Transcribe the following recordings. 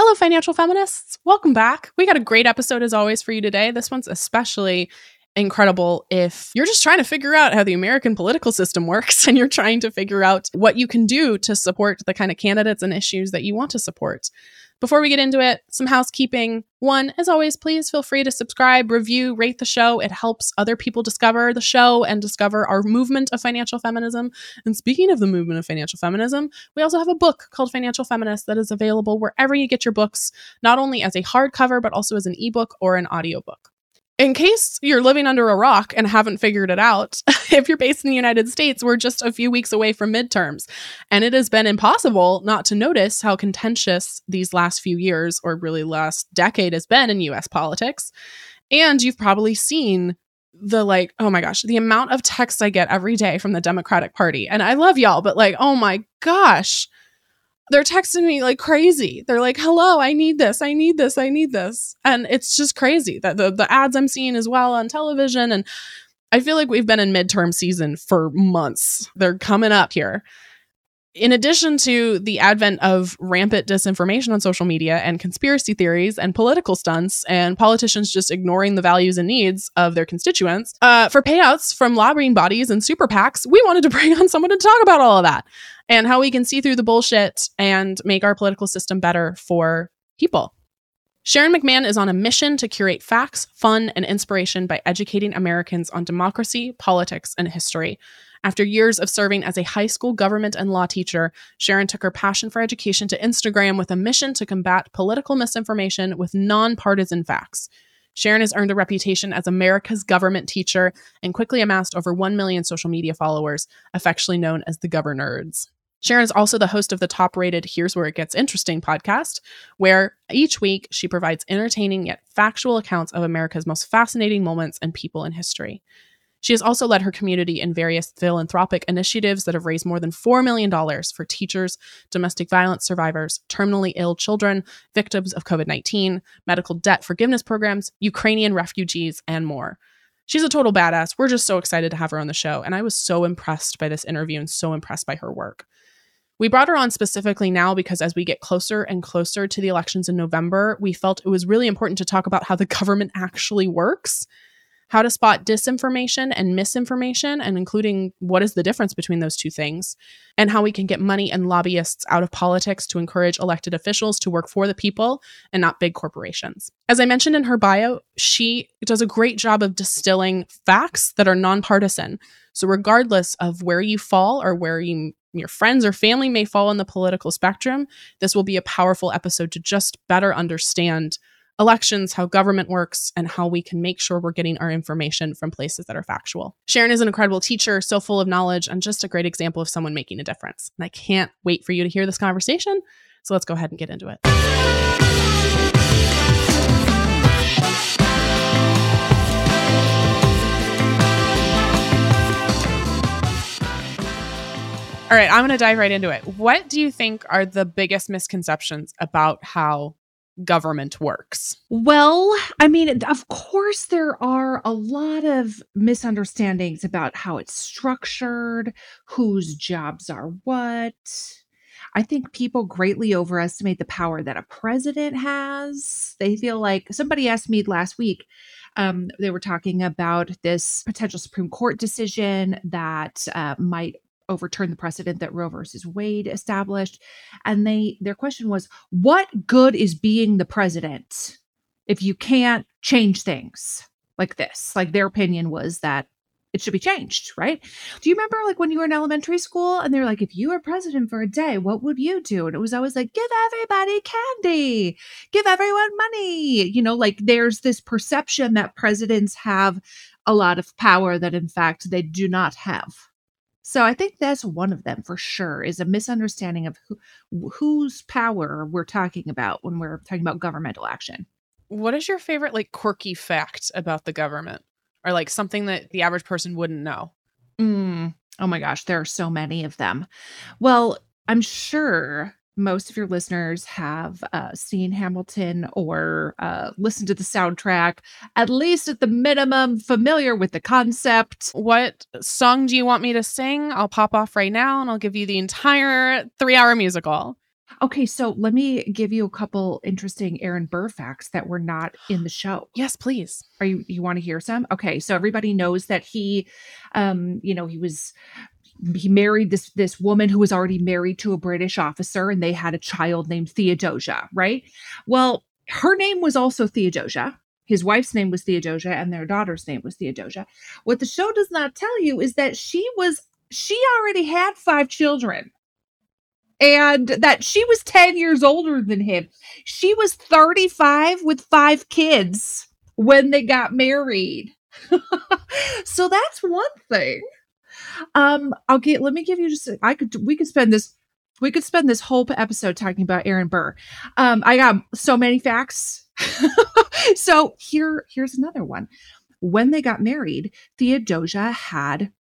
Hello, financial feminists. Welcome back. We got a great episode as always for you today. This one's especially incredible if you're just trying to figure out how the American political system works and you're trying to figure out what you can do to support the kind of candidates and issues that you want to support. Before we get into it, some housekeeping. One, as always, please feel free to subscribe, review, rate the show. It helps other people discover the show and discover our movement of financial feminism. And speaking of the movement of financial feminism, we also have a book called Financial Feminist that is available wherever you get your books, not only as a hardcover, but also as an ebook or an audiobook in case you're living under a rock and haven't figured it out, if you're based in the United States, we're just a few weeks away from midterms. And it has been impossible not to notice how contentious these last few years, or really last decade, has been in US politics. And you've probably seen the like, oh my gosh, the amount of texts I get every day from the Democratic Party. And I love y'all, but like, oh my gosh they're texting me like crazy. They're like, "Hello, I need this. I need this. I need this." And it's just crazy that the the ads I'm seeing as well on television and I feel like we've been in midterm season for months. They're coming up here. In addition to the advent of rampant disinformation on social media and conspiracy theories and political stunts and politicians just ignoring the values and needs of their constituents, uh, for payouts from lobbying bodies and super PACs, we wanted to bring on someone to talk about all of that and how we can see through the bullshit and make our political system better for people. Sharon McMahon is on a mission to curate facts, fun, and inspiration by educating Americans on democracy, politics, and history. After years of serving as a high school government and law teacher, Sharon took her passion for education to Instagram with a mission to combat political misinformation with nonpartisan facts. Sharon has earned a reputation as America's government teacher and quickly amassed over 1 million social media followers, affectionately known as the Governerds. Sharon is also the host of the top rated Here's Where It Gets Interesting podcast, where each week she provides entertaining yet factual accounts of America's most fascinating moments and people in history. She has also led her community in various philanthropic initiatives that have raised more than $4 million for teachers, domestic violence survivors, terminally ill children, victims of COVID 19, medical debt forgiveness programs, Ukrainian refugees, and more. She's a total badass. We're just so excited to have her on the show. And I was so impressed by this interview and so impressed by her work. We brought her on specifically now because as we get closer and closer to the elections in November, we felt it was really important to talk about how the government actually works, how to spot disinformation and misinformation, and including what is the difference between those two things, and how we can get money and lobbyists out of politics to encourage elected officials to work for the people and not big corporations. As I mentioned in her bio, she does a great job of distilling facts that are nonpartisan. So, regardless of where you fall or where you your friends or family may fall on the political spectrum, this will be a powerful episode to just better understand elections, how government works, and how we can make sure we're getting our information from places that are factual. Sharon is an incredible teacher, so full of knowledge, and just a great example of someone making a difference. And I can't wait for you to hear this conversation. So let's go ahead and get into it. All right, I'm going to dive right into it. What do you think are the biggest misconceptions about how government works? Well, I mean, of course, there are a lot of misunderstandings about how it's structured, whose jobs are what. I think people greatly overestimate the power that a president has. They feel like somebody asked me last week, um, they were talking about this potential Supreme Court decision that uh, might overturn the precedent that Roe versus Wade established. And they their question was, what good is being the president if you can't change things like this? Like their opinion was that it should be changed, right? Do you remember like when you were in elementary school and they're like, if you were president for a day, what would you do? And it was always like, give everybody candy, give everyone money. You know, like there's this perception that presidents have a lot of power that in fact they do not have So I think that's one of them for sure is a misunderstanding of who, whose power we're talking about when we're talking about governmental action. What is your favorite like quirky fact about the government or like something that the average person wouldn't know? Mm, oh my gosh, there are so many of them. Well, I'm sure most of your listeners have uh, seen Hamilton or uh, listened to the soundtrack, at least at the minimum, familiar with the concept. What song do you want me to sing? I'll pop off right now and I'll give you the entire three hour musical. Okay, so let me give you a couple interesting Aaron Burr facts that were not in the show. Yes, please. Are you you want to hear some? Okay, so everybody knows that he um, you know, he was he married this this woman who was already married to a British officer and they had a child named Theodosia, right? Well, her name was also Theodosia. His wife's name was Theodosia and their daughter's name was Theodosia. What the show does not tell you is that she was she already had five children and that she was 10 years older than him. She was 35 with five kids when they got married. so that's one thing. Um, I'll get. Let me give you just. I could. We could spend this. We could spend this whole episode talking about Aaron Burr. Um, I got so many facts. so here, here's another one. When they got married, Theodosia had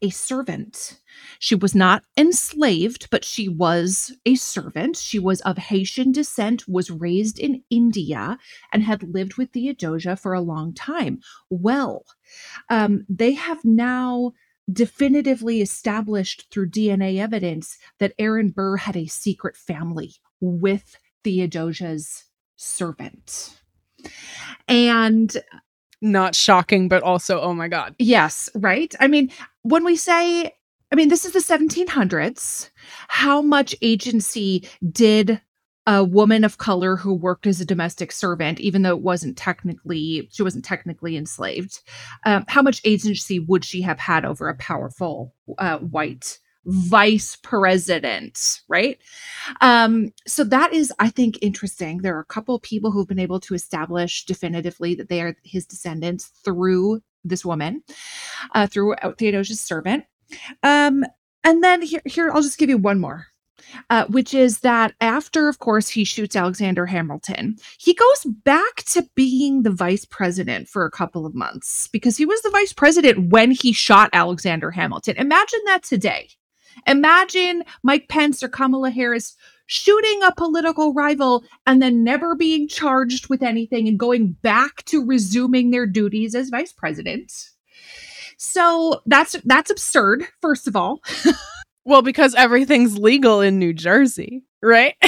a servant. She was not enslaved, but she was a servant. She was of Haitian descent, was raised in India, and had lived with Theodosia for a long time. Well, um, they have now definitively established through DNA evidence that Aaron Burr had a secret family with Theodosia's servant. And not shocking, but also, oh my God. Yes, right? I mean, when we say, I mean, this is the 1700s, how much agency did a woman of color who worked as a domestic servant, even though it wasn't technically, she wasn't technically enslaved. Um, how much agency would she have had over a powerful uh, white vice president, right? Um, so that is, I think, interesting. There are a couple people who've been able to establish definitively that they are his descendants through this woman, uh, through Theodosia's servant. Um, and then here, here, I'll just give you one more uh, which is that after, of course, he shoots Alexander Hamilton, he goes back to being the vice president for a couple of months because he was the vice president when he shot Alexander Hamilton. Imagine that today. Imagine Mike Pence or Kamala Harris shooting a political rival and then never being charged with anything and going back to resuming their duties as vice president. So that's that's absurd, first of all. Well, because everything's legal in New Jersey, right?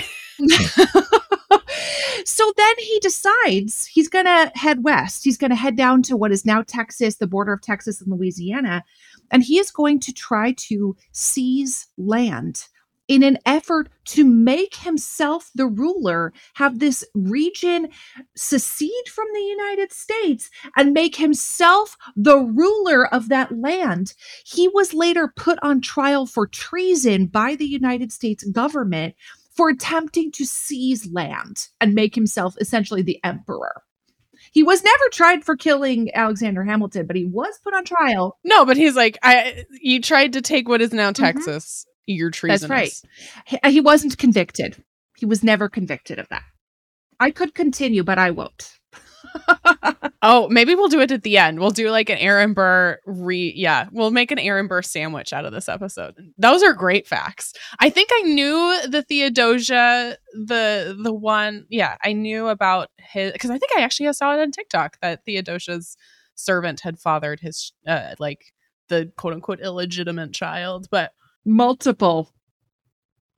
so then he decides he's going to head west. He's going to head down to what is now Texas, the border of Texas and Louisiana. And he is going to try to seize land in an effort to make himself the ruler, have this region secede from the United States and make himself the ruler of that land. He was later put on trial for treason by the United States government for attempting to seize land and make himself essentially the emperor. He was never tried for killing Alexander Hamilton, but he was put on trial. No, but he's like, I you tried to take what is now mm-hmm. Texas you're treasonous. That's right. He, uh, he wasn't convicted. He was never convicted of that. I could continue, but I won't. oh, maybe we'll do it at the end. We'll do like an Aaron Burr re yeah, we'll make an Aaron Burr sandwich out of this episode. Those are great facts. I think I knew the Theodosia, the the one, yeah, I knew about his because I think I actually saw it on TikTok that Theodosia's servant had fathered his uh like the quote unquote illegitimate child. But multiple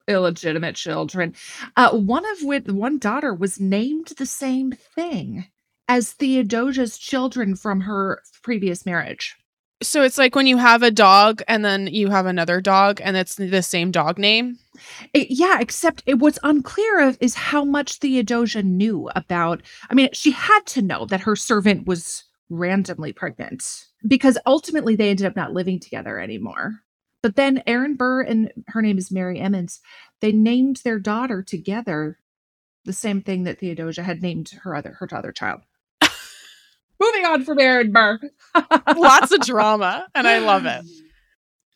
illegitimate children. Uh, one of which, one daughter was named the same thing as Theodosia's children from her previous marriage. So it's like when you have a dog and then you have another dog and it's the same dog name. It, yeah, except it, what's unclear of is how much Theodosia knew about. I mean, she had to know that her servant was randomly pregnant because ultimately they ended up not living together anymore. But then Aaron Burr and her name is Mary Emmons, they named their daughter together the same thing that Theodosia had named her other her other child. Moving on from Aaron Burr. Lots of drama, and I love it.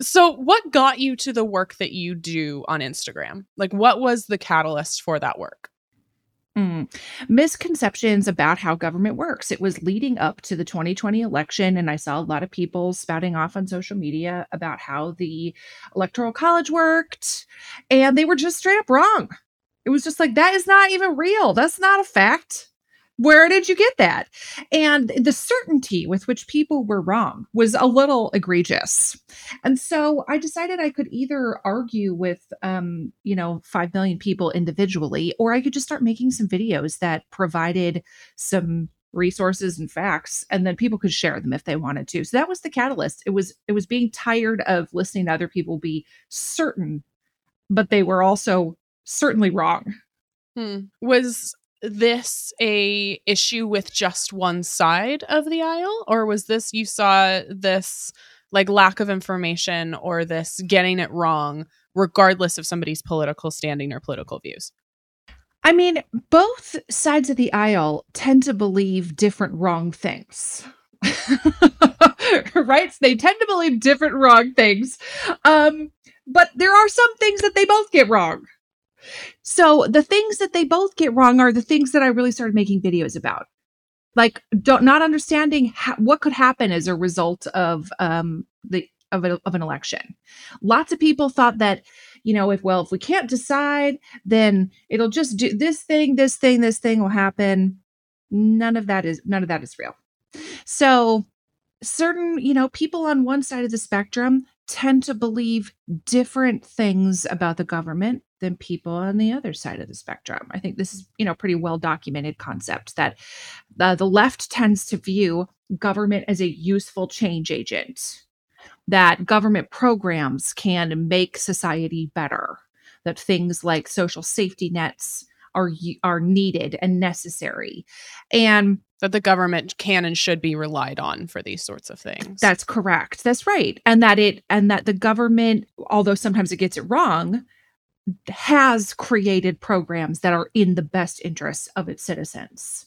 So, what got you to the work that you do on Instagram? Like, what was the catalyst for that work? Mm. Misconceptions about how government works. It was leading up to the 2020 election, and I saw a lot of people spouting off on social media about how the Electoral College worked, and they were just straight up wrong. It was just like, that is not even real. That's not a fact where did you get that? And the certainty with which people were wrong was a little egregious. And so I decided I could either argue with, um, you know, 5 million people individually, or I could just start making some videos that provided some resources and facts and then people could share them if they wanted to so that was the catalyst it was it was being tired of listening to other people be certain but they were also certainly wrong hmm. was this a issue with just one side of the aisle or was this you saw this like lack of information or this getting it wrong regardless of somebody's political standing or political views I mean, both sides of the aisle tend to believe different wrong things. right? They tend to believe different wrong things. Um, but there are some things that they both get wrong. So the things that they both get wrong are the things that I really started making videos about. Like don't not understanding ha- what could happen as a result of um the of, a, of an election. Lots of people thought that you know if well if we can't decide then it'll just do this thing this thing this thing will happen. None of that is none of that is real. So certain, you know, people on one side of the spectrum tend to believe different things about the government than people on the other side of the spectrum. I think this is, you know, pretty well documented concept that uh, the left tends to view government as a useful change agent, that government programs can make society better, that things like social safety nets are are needed and necessary. And that the government can and should be relied on for these sorts of things. That's correct. That's right. And that it and that the government although sometimes it gets it wrong has created programs that are in the best interests of its citizens.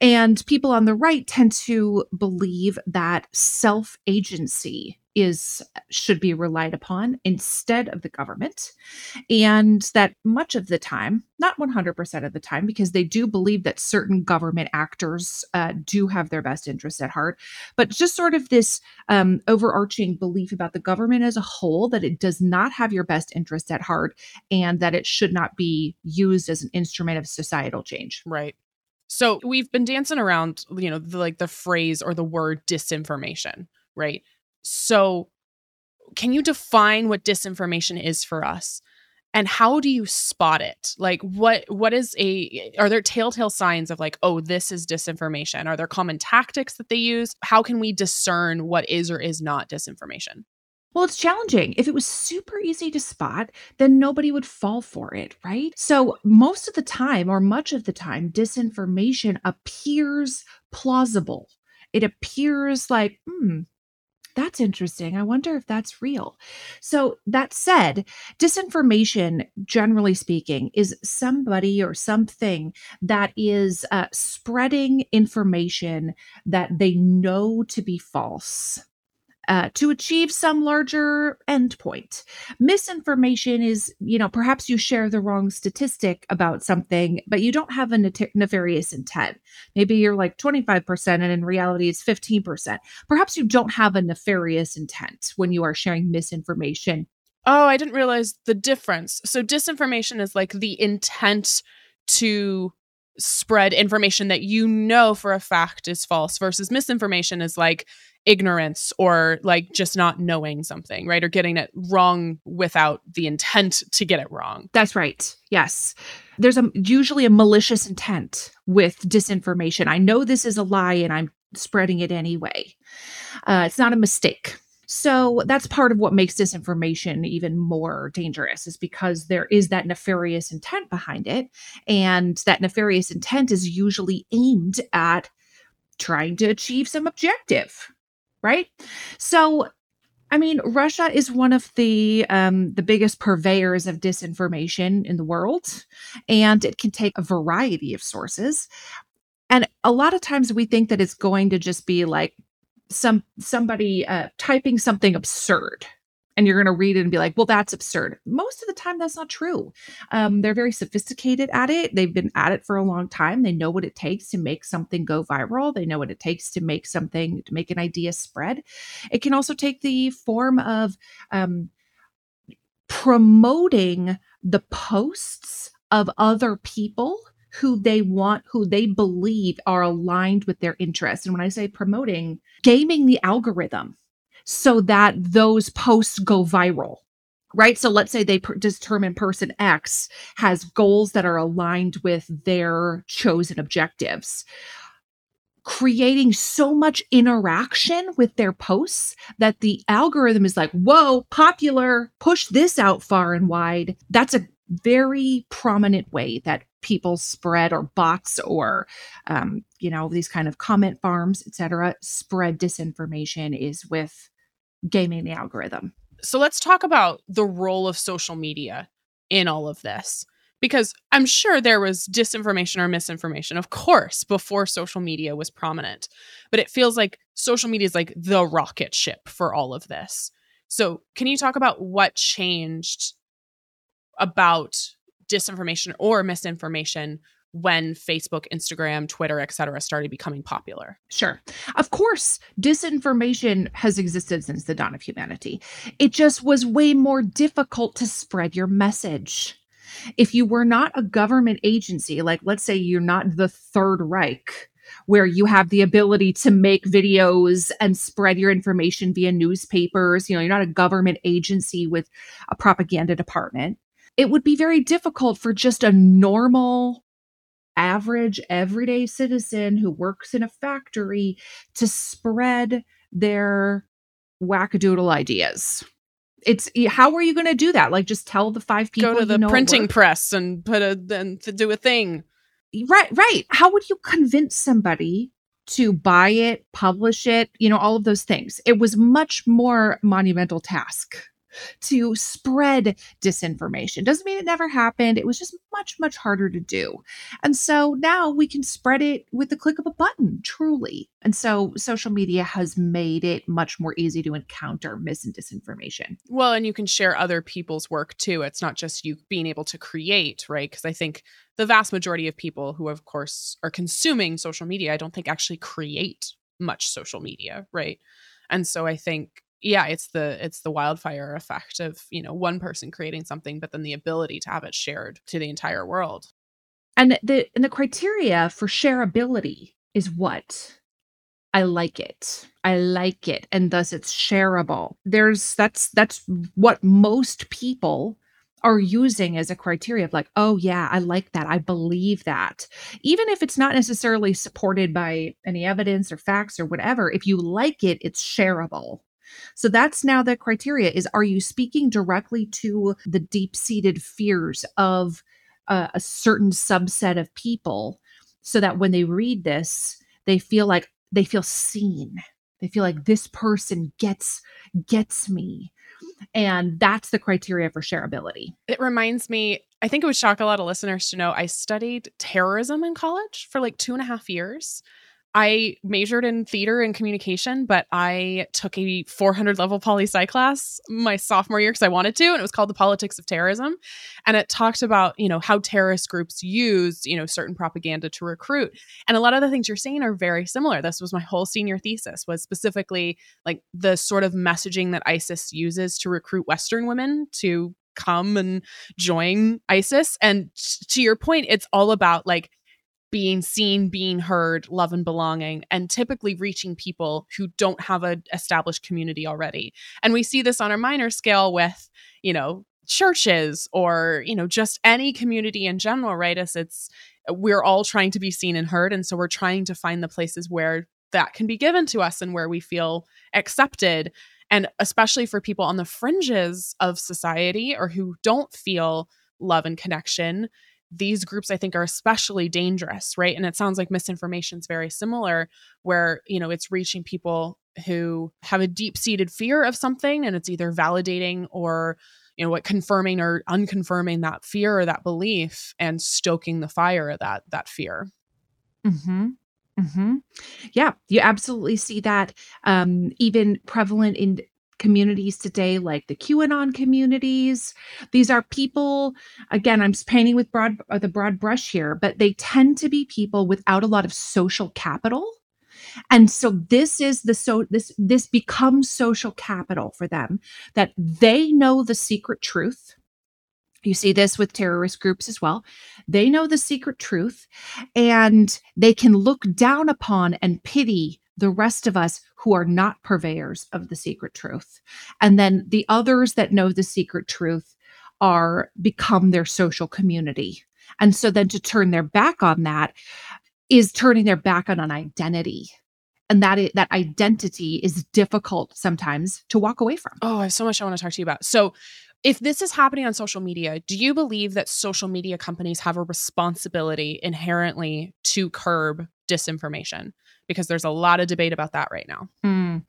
And people on the right tend to believe that self agency is should be relied upon instead of the government. And that much of the time not 100% of the time because they do believe that certain government actors uh, do have their best interests at heart but just sort of this um, overarching belief about the government as a whole that it does not have your best interest at heart and that it should not be used as an instrument of societal change. Right. So we've been dancing around you know the, like the phrase or the word disinformation right so, can you define what disinformation is for us? And how do you spot it? Like what what is a are there telltale signs of like, oh, this is disinformation? Are there common tactics that they use? How can we discern what is or is not disinformation? Well, it's challenging. If it was super easy to spot, then nobody would fall for it, right? So, most of the time, or much of the time, disinformation appears plausible. It appears like, hmm, that's interesting. I wonder if that's real. So, that said, disinformation, generally speaking, is somebody or something that is uh, spreading information that they know to be false uh, to achieve some larger endpoint. Misinformation is, you know, perhaps you share the wrong statistic about something, but you don't have a nefarious intent. Maybe you're like 25%, and in reality, it's 15%. Perhaps you don't have a nefarious intent when you are sharing misinformation. Oh, I didn't realize the difference. So, disinformation is like the intent to spread information that you know for a fact is false versus misinformation is like ignorance or like just not knowing something, right? Or getting it wrong without the intent to get it wrong. That's right. Yes. There's a usually a malicious intent with disinformation. I know this is a lie and I'm spreading it anyway. Uh, it's not a mistake. So that's part of what makes disinformation even more dangerous is because there is that nefarious intent behind it. And that nefarious intent is usually aimed at trying to achieve some objective, right? So I mean, Russia is one of the um, the biggest purveyors of disinformation in the world, and it can take a variety of sources. And a lot of times we think that it's going to just be like some somebody uh, typing something absurd and you're going to read it and be like, well, that's absurd. Most of the time, that's not true. Um, they're very sophisticated at it. They've been at it for a long time. They know what it takes to make something go viral. They know what it takes to make something, to make an idea spread. It can also take the form of um, promoting the posts of other people who they want, who they believe are aligned with their interests. And when I say promoting, gaming the algorithm so that those posts go viral right? So let's say they per- determine person X has goals that are aligned with their chosen objectives. Creating so much interaction with their posts that the algorithm is like, whoa, popular, push this out far and wide. That's a very prominent way that people spread or bots or um, you know these kind of comment farms etc spread disinformation is with gaming the algorithm. So let's talk about the role of social media in all of this. Because I'm sure there was disinformation or misinformation, of course, before social media was prominent. But it feels like social media is like the rocket ship for all of this. So, can you talk about what changed about disinformation or misinformation when Facebook, Instagram, Twitter, etc., started becoming popular? Sure. Of course, disinformation has existed since the dawn of humanity. It just was way more difficult to spread your message. If you were not a government agency, like let's say you're not the Third Reich, where you have the ability to make videos and spread your information via newspapers, you know, you're not a government agency with a propaganda department. It would be very difficult for just a normal average everyday citizen who works in a factory to spread their wackadoodle ideas. It's how are you going to do that? Like just tell the five people go to the printing press and put a then to do a thing. Right right. How would you convince somebody to buy it publish it you know all of those things? It was much more monumental task to spread disinformation. Doesn't mean it never happened. It was just much, much harder to do. And so now we can spread it with the click of a button, truly. And so social media has made it much more easy to encounter mis and disinformation. Well, and you can share other people's work too. It's not just you being able to create, right? Because I think the vast majority of people who, of course, are consuming social media, I don't think actually create much social media, right? And so I think yeah it's the it's the wildfire effect of you know one person creating something but then the ability to have it shared to the entire world. And the and the criteria for shareability is what? I like it. I like it and thus it's shareable. There's that's that's what most people are using as a criteria of like oh yeah i like that. I believe that. Even if it's not necessarily supported by any evidence or facts or whatever if you like it it's shareable so that's now the criteria is are you speaking directly to the deep-seated fears of uh, a certain subset of people so that when they read this they feel like they feel seen. They feel like this person gets gets me. And that's the criteria for shareability. It reminds me, I think it would shock a lot of listeners to know I studied terrorism in college for like two and a half years. I majored in theater and communication, but I took a 400 level poli sci class my sophomore year because I wanted to, and it was called the politics of terrorism, and it talked about you know how terrorist groups use you know certain propaganda to recruit, and a lot of the things you're saying are very similar. This was my whole senior thesis was specifically like the sort of messaging that ISIS uses to recruit Western women to come and join ISIS, and to your point, it's all about like being seen, being heard, love and belonging, and typically reaching people who don't have an established community already. And we see this on a minor scale with, you know, churches or, you know, just any community in general, right? As it's, we're all trying to be seen and heard. And so we're trying to find the places where that can be given to us and where we feel accepted. And especially for people on the fringes of society or who don't feel love and connection, these groups I think are especially dangerous, right? And it sounds like misinformation is very similar, where, you know, it's reaching people who have a deep seated fear of something and it's either validating or, you know, what confirming or unconfirming that fear or that belief and stoking the fire of that that fear. Mm-hmm. Mm-hmm. Yeah, you absolutely see that um, even prevalent in communities today, like the QAnon communities. These are people, again, I'm painting with broad uh, the broad brush here, but they tend to be people without a lot of social capital. And so this is the so this this becomes social capital for them that they know the secret truth. You see this with terrorist groups as well. They know the secret truth and they can look down upon and pity the rest of us who are not purveyors of the secret truth. And then the others that know the secret truth are become their social community. And so then to turn their back on that is turning their back on an identity. And that is, that identity is difficult sometimes to walk away from. Oh, I have so much I want to talk to you about. So if this is happening on social media, do you believe that social media companies have a responsibility inherently to curb disinformation? Because there's a lot of debate about that right now. Mm.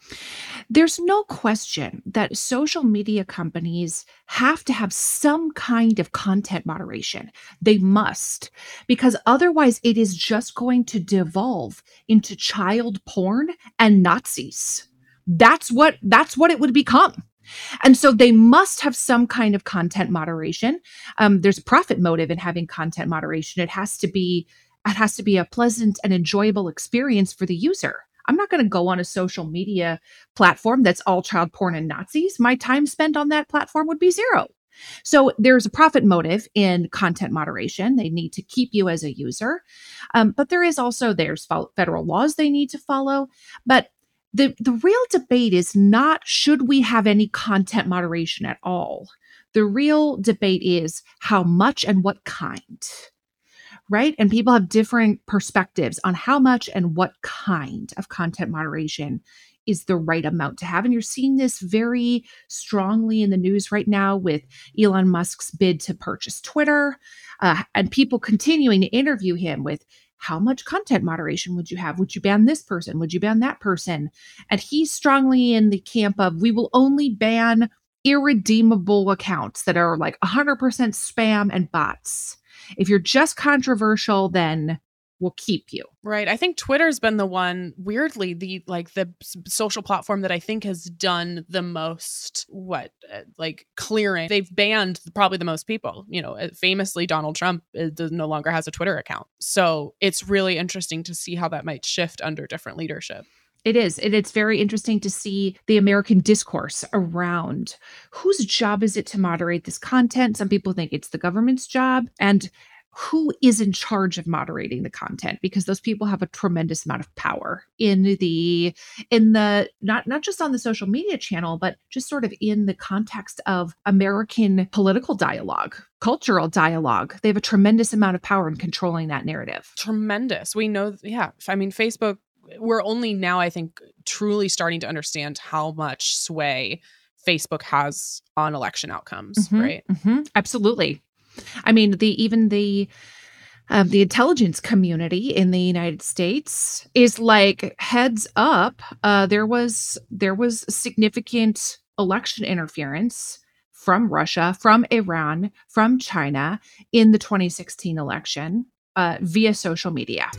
There's no question that social media companies have to have some kind of content moderation. They must, because otherwise it is just going to devolve into child porn and Nazis. That's what that's what it would become. And so they must have some kind of content moderation. Um, there's a profit motive in having content moderation. It has to be it has to be a pleasant and enjoyable experience for the user. I'm not going to go on a social media platform that's all child porn and Nazis. My time spent on that platform would be zero. So there's a profit motive in content moderation. They need to keep you as a user. Um, but there is also there's federal laws they need to follow. But the, the real debate is not should we have any content moderation at all. The real debate is how much and what kind right? And people have different perspectives on how much and what kind of content moderation is the right amount to have. And you're seeing this very strongly in the news right now with Elon Musk's bid to purchase Twitter uh, and people continuing to interview him with how much content moderation would you have? Would you ban this person? Would you ban that person? And he's strongly in the camp of we will only ban irredeemable accounts that are like 100% spam and bots. If you're just controversial, then we'll keep you. Right. I think Twitter's been the one weirdly the like the social platform that I think has done the most what uh, like clearing. They've banned probably the most people, you know, uh, famously Donald Trump is, uh, no longer has a Twitter account. So, it's really interesting to see how that might shift under different leadership. It is. And it's very interesting to see the American discourse around whose job is it to moderate this content. Some people think it's the government's job. And who is in charge of moderating the content because those people have a tremendous amount of power in the in the not not just on the social media channel but just sort of in the context of american political dialogue cultural dialogue they have a tremendous amount of power in controlling that narrative tremendous we know yeah i mean facebook we're only now, I think, truly starting to understand how much sway Facebook has on election outcomes, mm-hmm, right? Mm-hmm, absolutely. I mean, the even the um, the intelligence community in the United States is like heads up. Uh, there was there was significant election interference from Russia, from Iran, from China in the 2016 election uh, via social media.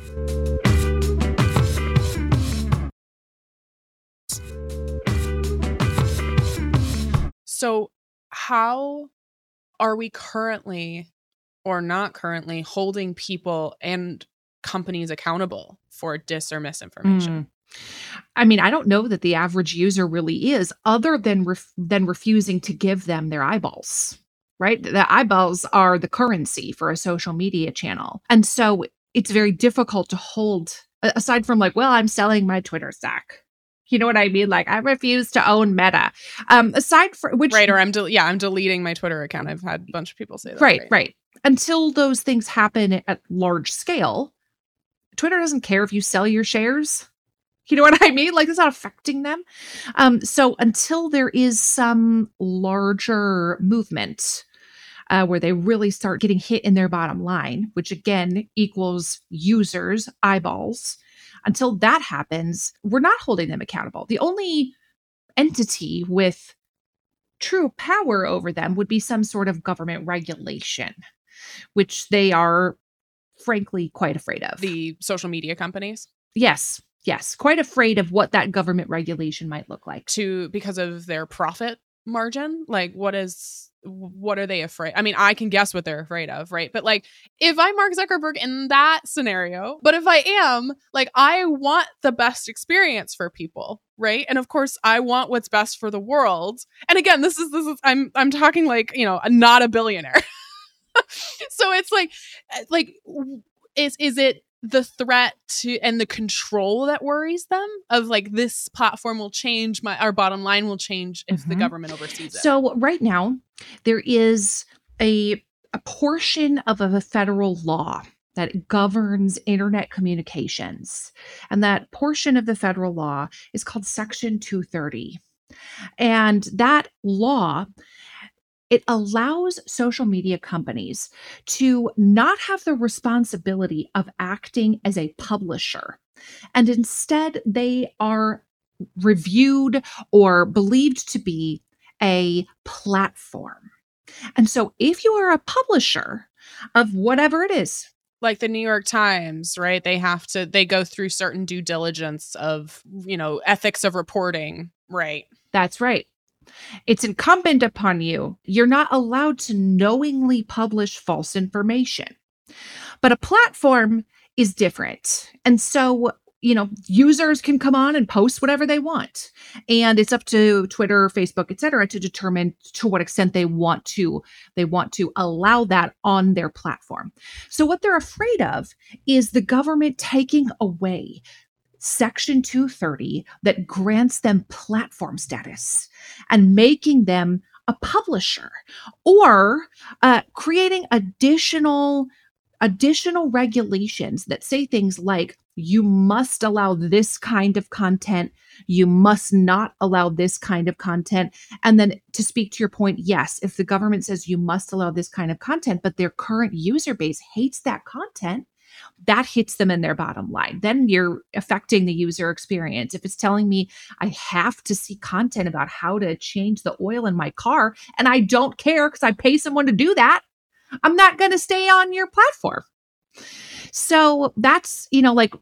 So, how are we currently or not currently holding people and companies accountable for dis or misinformation? Mm. I mean, I don't know that the average user really is, other than ref- than refusing to give them their eyeballs. Right, the eyeballs are the currency for a social media channel, and so it's very difficult to hold. Aside from like, well, I'm selling my Twitter stock. You know what I mean? Like I refuse to own Meta. Um, aside from which, right? Or I'm de- yeah, I'm deleting my Twitter account. I've had a bunch of people say that. Right, right, right. Until those things happen at large scale, Twitter doesn't care if you sell your shares. You know what I mean? Like it's not affecting them. Um, so until there is some larger movement uh, where they really start getting hit in their bottom line, which again equals users, eyeballs, until that happens, we're not holding them accountable. The only entity with true power over them would be some sort of government regulation, which they are frankly quite afraid of. The social media companies? Yes. Yes, quite afraid of what that government regulation might look like. To because of their profit margin? Like what is what are they afraid? I mean, I can guess what they're afraid of, right? But like if I'm Mark Zuckerberg in that scenario, but if I am, like I want the best experience for people, right? And of course, I want what's best for the world. And again, this is this is I'm I'm talking like, you know, not a billionaire. so it's like eh, like is is it the threat to and the control that worries them of like this platform will change my our bottom line will change if mm-hmm. the government oversees it. So right now there is a a portion of a federal law that governs internet communications. And that portion of the federal law is called Section 230. And that law it allows social media companies to not have the responsibility of acting as a publisher. And instead, they are reviewed or believed to be a platform. And so, if you are a publisher of whatever it is, like the New York Times, right? They have to, they go through certain due diligence of, you know, ethics of reporting, right? That's right. It's incumbent upon you. You're not allowed to knowingly publish false information. But a platform is different. And so, you know, users can come on and post whatever they want. And it's up to Twitter, Facebook, etc., to determine to what extent they want to they want to allow that on their platform. So what they're afraid of is the government taking away Section 230 that grants them platform status and making them a publisher or uh, creating additional additional regulations that say things like you must allow this kind of content. You must not allow this kind of content. And then to speak to your point yes if the government says you must allow this kind of content but their current user base hates that content that hits them in their bottom line. Then you're affecting the user experience. If it's telling me I have to see content about how to change the oil in my car and I don't care because I pay someone to do that, I'm not going to stay on your platform. So that's, you know, like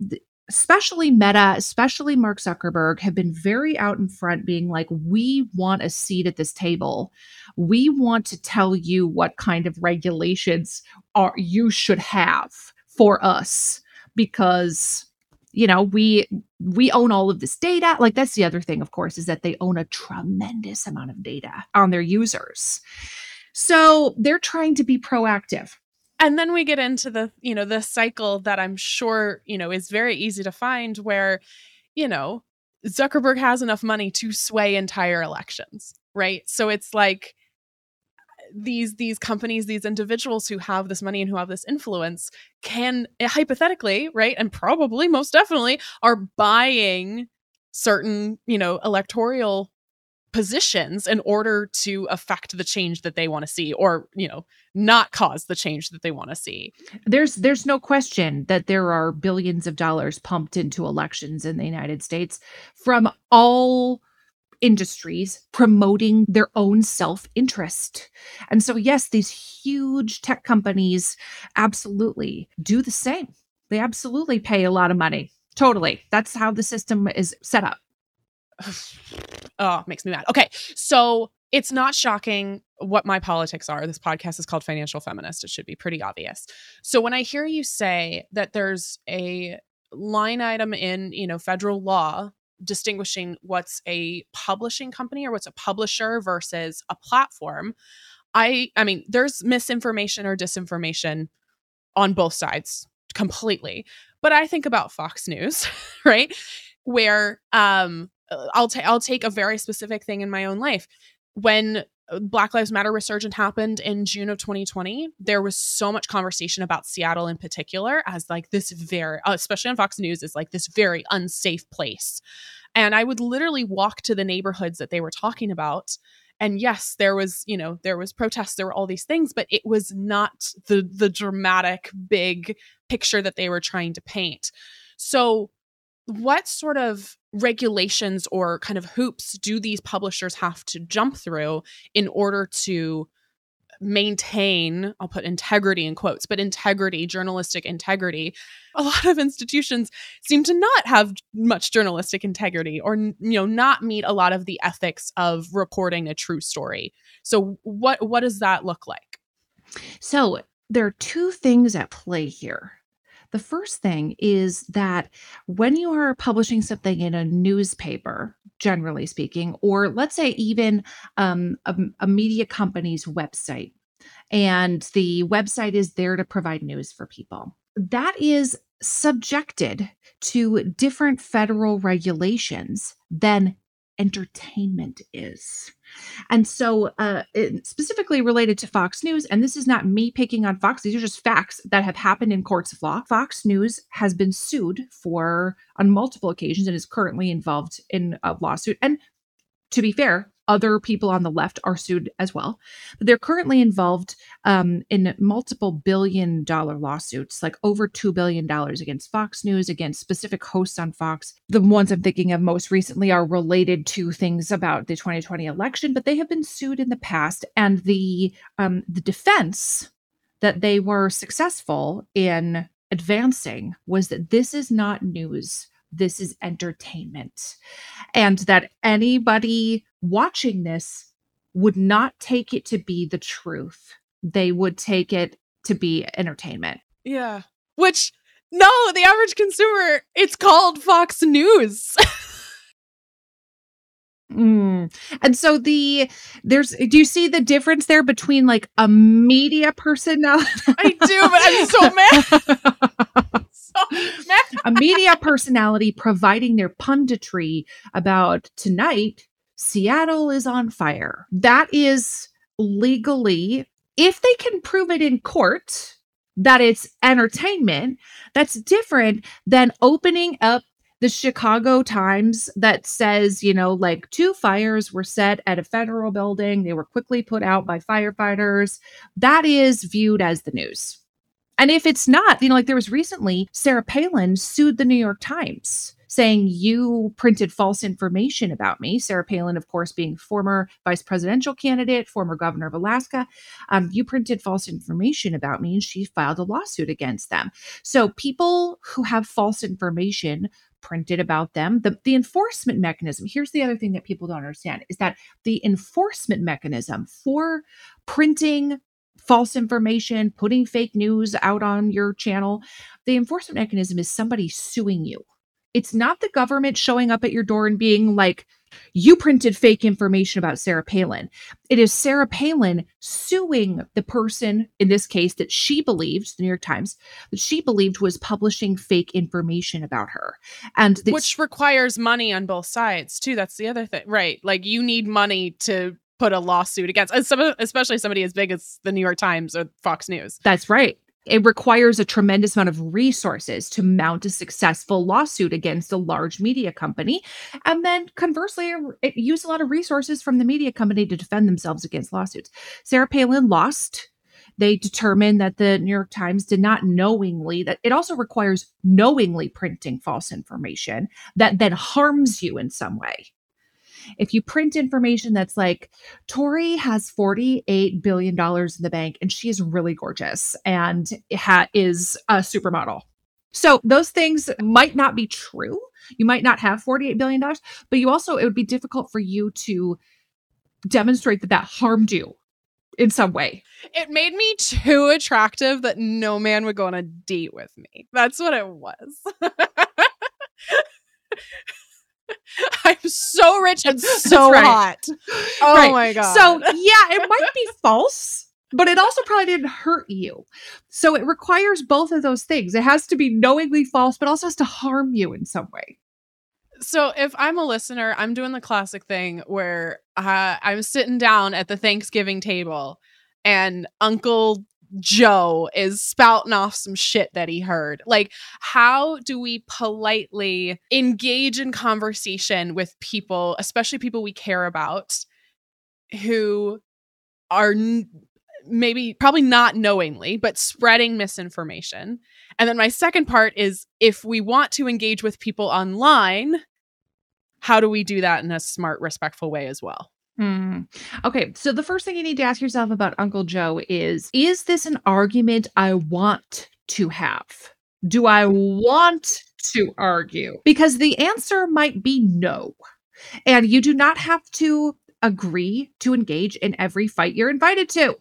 especially Meta, especially Mark Zuckerberg, have been very out in front, being like, we want a seat at this table. We want to tell you what kind of regulations are you should have for us because you know we we own all of this data. Like that's the other thing of course is that they own a tremendous amount of data on their users. So they're trying to be proactive. And then we get into the you know the cycle that i'm sure you know is very easy to find where you know zuckerberg has enough money to sway entire elections right? So it's like these these companies these individuals who have this money and who have this influence can eh, hypothetically right and probably most definitely are buying certain you know electoral positions in order to affect the change that they want to see or you know not cause the change that they want to see. There's there's no question that there are billions of dollars pumped into elections in the United States from all industries promoting their own self interest. And so, yes, these huge tech companies absolutely do the same. They absolutely pay a lot of money. Totally. That's how the system is set up. oh, makes me mad. Okay. So, it's not shocking what my politics are. This podcast is called Financial Feminist. It should be pretty obvious. So when I hear you say that there's a line item in, you know, federal law distinguishing what's a publishing company or what's a publisher versus a platform i i mean there's misinformation or disinformation on both sides completely. But i think about fox news right? Where um i'll take i'll take a very specific thing in my own life. When Black Lives Matter resurgent happened in June of 2020, there was so much conversation about Seattle in particular as like this very, uh, especially on Fox News, is like this very unsafe place. And I would literally walk to the neighborhoods that they were talking about. And yes, there was, you know, there was protests, there were all these things, but it was not the the dramatic big picture that they were trying to paint. So what sort of regulations or kind of hoops do these publishers have to jump through in order to maintain, I'll put integrity in quotes, but integrity, journalistic integrity, a lot of institutions seem to not have much journalistic integrity or you know not meet a lot of the ethics of reporting a true story. So what what does that look like? So there are two things at play here. The first thing is that when you are publishing something in a newspaper, generally speaking, or let's say even um, a, a media company's website, and the website is there to provide news for people, that is subjected to different federal regulations than entertainment is. And so, uh, specifically related to Fox News, and this is not me picking on Fox, these are just facts that have happened in courts of law. Fox News has been sued for on multiple occasions and is currently involved in a lawsuit. And to be fair, other people on the left are sued as well. But they're currently involved um, in multiple billion dollar lawsuits, like over $2 billion against Fox News, against specific hosts on Fox. The ones I'm thinking of most recently are related to things about the 2020 election, but they have been sued in the past. And the, um, the defense that they were successful in advancing was that this is not news this is entertainment. And that anybody watching this would not take it to be the truth. They would take it to be entertainment. Yeah. Which, no, the average consumer, it's called Fox News. Mm. And so the there's do you see the difference there between like a media personality? I do, but I'm so mad. a media personality providing their punditry about tonight, Seattle is on fire. That is legally, if they can prove it in court, that it's entertainment, that's different than opening up the Chicago Times that says, you know, like two fires were set at a federal building. They were quickly put out by firefighters. That is viewed as the news. And if it's not, you know, like there was recently, Sarah Palin sued the New York Times saying you printed false information about me. Sarah Palin, of course, being former vice presidential candidate, former governor of Alaska. Um, you printed false information about me, and she filed a lawsuit against them. So people who have false information printed about them. The, the enforcement mechanism, here's the other thing that people don't understand is that the enforcement mechanism for printing false information, putting fake news out on your channel, the enforcement mechanism is somebody suing you. It's not the government showing up at your door and being like, you printed fake information about Sarah Palin. It is Sarah Palin suing the person, in this case, that she believed, the New York Times, that she believed was publishing fake information about her. And this- which requires money on both sides, too. That's the other thing. Right. Like you need money to put a lawsuit against, especially somebody as big as the New York Times or Fox News. That's right it requires a tremendous amount of resources to mount a successful lawsuit against a large media company. And then conversely, it used a lot of resources from the media company to defend themselves against lawsuits. Sarah Palin lost. They determined that the New York Times did not knowingly, that it also requires knowingly printing false information that then harms you in some way if you print information that's like Tori has 48 billion dollars in the bank and she is really gorgeous and ha- is a supermodel. So those things might not be true. You might not have 48 billion dollars, but you also it would be difficult for you to demonstrate that that harmed you in some way. It made me too attractive that no man would go on a date with me. That's what it was. I'm so rich and so right. hot. Oh right. my god. So yeah, it might be false, but it also probably didn't hurt you. So it requires both of those things. It has to be knowingly false, but also has to harm you in some way. So if I'm a listener, I'm doing the classic thing where uh, I'm sitting down at the Thanksgiving table and Uncle Joe is spouting off some shit that he heard. Like, how do we politely engage in conversation with people, especially people we care about, who are n- maybe probably not knowingly, but spreading misinformation? And then my second part is if we want to engage with people online, how do we do that in a smart, respectful way as well? Mm. Okay, so the first thing you need to ask yourself about Uncle Joe is Is this an argument I want to have? Do I want to argue? Because the answer might be no. And you do not have to agree to engage in every fight you're invited to.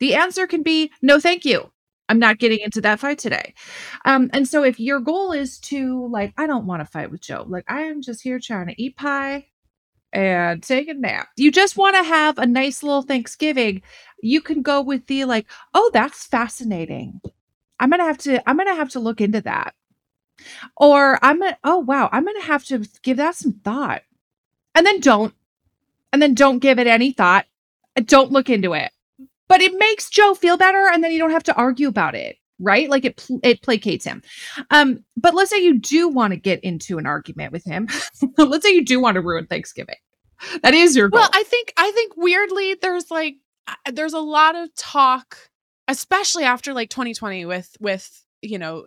The answer can be no, thank you. I'm not getting into that fight today. Um, and so if your goal is to like, I don't want to fight with Joe, like I am just here trying to eat pie and take a nap. You just want to have a nice little Thanksgiving. You can go with the like, oh, that's fascinating. I'm gonna have to, I'm gonna have to look into that. Or I'm gonna, oh wow, I'm gonna have to give that some thought. And then don't. And then don't give it any thought. Don't look into it but it makes Joe feel better and then you don't have to argue about it right like it pl- it placates him um but let's say you do want to get into an argument with him let's say you do want to ruin thanksgiving that is your goal. well i think i think weirdly there's like uh, there's a lot of talk especially after like 2020 with with you know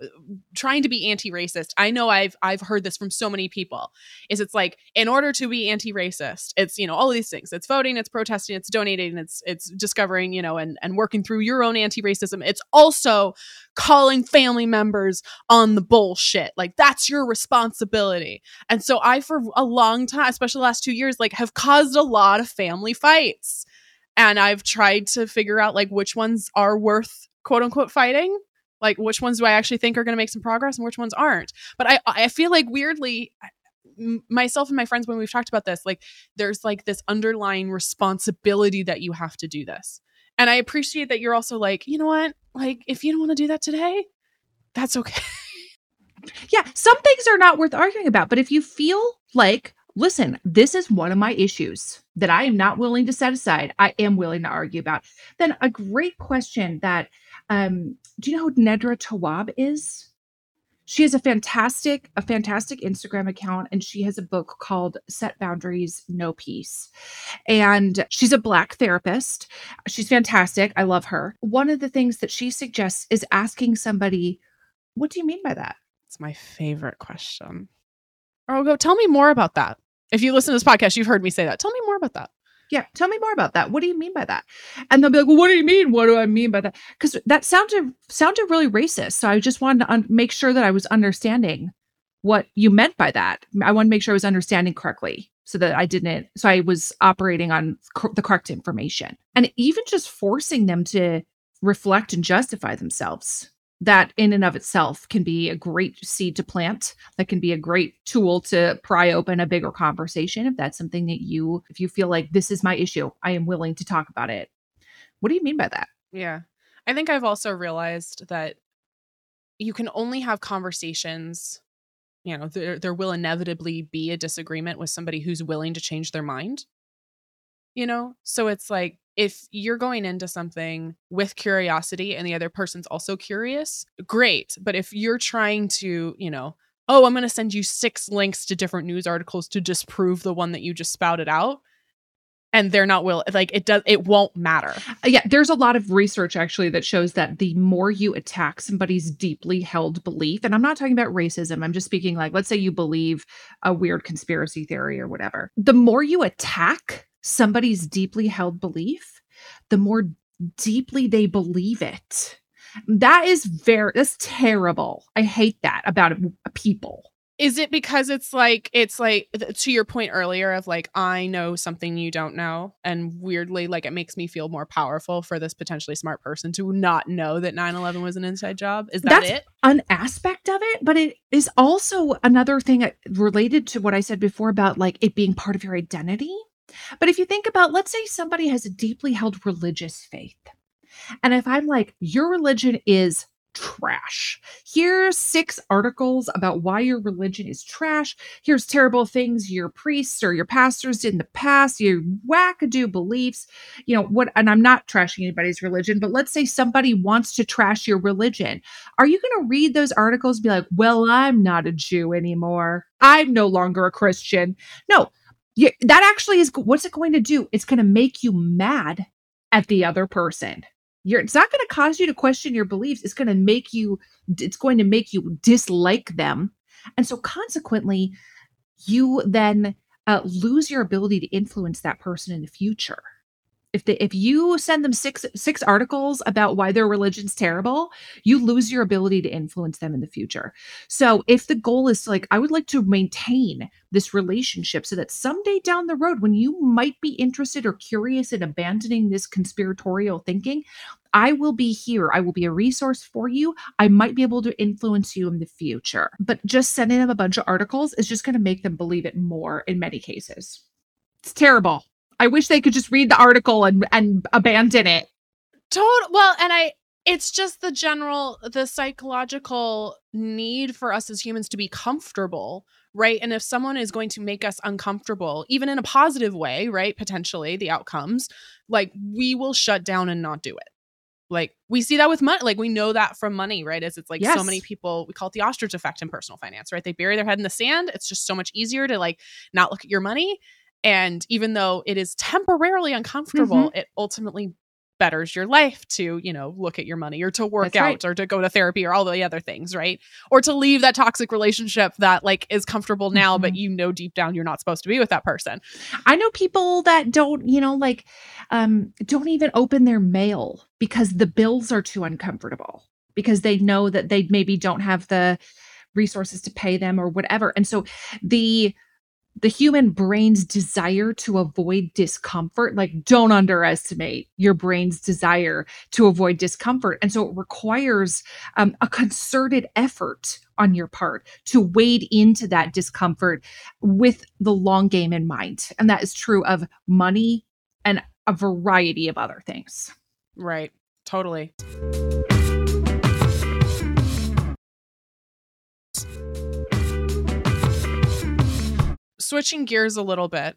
trying to be anti-racist. I know i've i've heard this from so many people is it's like in order to be anti-racist it's you know all these things. It's voting it's protesting it's donating it's it's discovering you know and and working through your own anti-racism. It's also calling family members on the bullshit. Like that's your responsibility. And so i for a long time especially the last two years like have caused a lot of family fights. And i've tried to figure out like which ones are worth quote unquote fighting like which ones do I actually think are going to make some progress and which ones aren't. But I I feel like weirdly myself and my friends when we've talked about this like there's like this underlying responsibility that you have to do this. And I appreciate that you're also like, you know what? Like if you don't want to do that today, that's okay. yeah, some things are not worth arguing about, but if you feel like listen, this is one of my issues that I am not willing to set aside, I am willing to argue about, then a great question that um, do you know who Nedra Tawwab is? She has a fantastic, a fantastic Instagram account, and she has a book called Set Boundaries, No Peace. And she's a black therapist. She's fantastic. I love her. One of the things that she suggests is asking somebody, What do you mean by that? It's my favorite question. Or I'll go, tell me more about that. If you listen to this podcast, you've heard me say that. Tell me more about that yeah, tell me more about that. What do you mean by that? And they'll be like, well, what do you mean? What do I mean by that? Because that sounded sounded really racist. So I just wanted to un- make sure that I was understanding what you meant by that. I want to make sure I was understanding correctly so that I didn't. So I was operating on cor- the correct information, and even just forcing them to reflect and justify themselves that in and of itself can be a great seed to plant that can be a great tool to pry open a bigger conversation if that's something that you if you feel like this is my issue i am willing to talk about it. What do you mean by that? Yeah. I think i've also realized that you can only have conversations you know there, there will inevitably be a disagreement with somebody who's willing to change their mind you know? So it's like if you're going into something with curiosity and the other person's also curious, great. But if you're trying to, you know, oh, I'm going to send you six links to different news articles to disprove the one that you just spouted out, and they're not will like it does it won't matter uh, yeah there's a lot of research actually that shows that the more you attack somebody's deeply held belief and i'm not talking about racism i'm just speaking like let's say you believe a weird conspiracy theory or whatever the more you attack somebody's deeply held belief, the more deeply they believe it. That is very, that's terrible. I hate that about people. Is it because it's like, it's like, to your point earlier of like, I know something you don't know. And weirdly, like, it makes me feel more powerful for this potentially smart person to not know that 9 11 was an inside job. Is that That's it? An aspect of it, but it is also another thing uh, related to what I said before about like it being part of your identity but if you think about, let's say somebody has a deeply held religious faith. And if I'm like, your religion is trash. Here's six articles about why your religion is trash. Here's terrible things your priests or your pastors did in the past, your wackadoo beliefs. You know, what, and I'm not trashing anybody's religion, but let's say somebody wants to trash your religion. Are you going to read those articles and be like, well, I'm not a Jew anymore? I'm no longer a Christian. No, you, that actually is what's it going to do? It's going to make you mad at the other person. You're, it's not going to cause you to question your beliefs. It's going to make you, it's going to make you dislike them. And so consequently, you then uh, lose your ability to influence that person in the future if they if you send them six six articles about why their religion's terrible you lose your ability to influence them in the future so if the goal is like i would like to maintain this relationship so that someday down the road when you might be interested or curious in abandoning this conspiratorial thinking I will be here. I will be a resource for you. I might be able to influence you in the future. But just sending them a bunch of articles is just going to make them believe it more in many cases. It's terrible. I wish they could just read the article and and abandon it. Total. Well, and I it's just the general the psychological need for us as humans to be comfortable right and if someone is going to make us uncomfortable even in a positive way right potentially the outcomes like we will shut down and not do it like we see that with money like we know that from money right as it's like yes. so many people we call it the ostrich effect in personal finance right they bury their head in the sand it's just so much easier to like not look at your money and even though it is temporarily uncomfortable, mm-hmm. it ultimately betters your life to, you know, look at your money or to work That's out right. or to go to therapy or all the other things, right? Or to leave that toxic relationship that like is comfortable now, mm-hmm. but you know deep down you're not supposed to be with that person. I know people that don't, you know, like um don't even open their mail because the bills are too uncomfortable because they know that they maybe don't have the resources to pay them or whatever. And so the the human brain's desire to avoid discomfort like don't underestimate your brain's desire to avoid discomfort. And so it requires um, a concerted effort on your part to wade into that discomfort with the long game in mind. And that is true of money and a variety of other things. Right. Totally switching gears a little bit,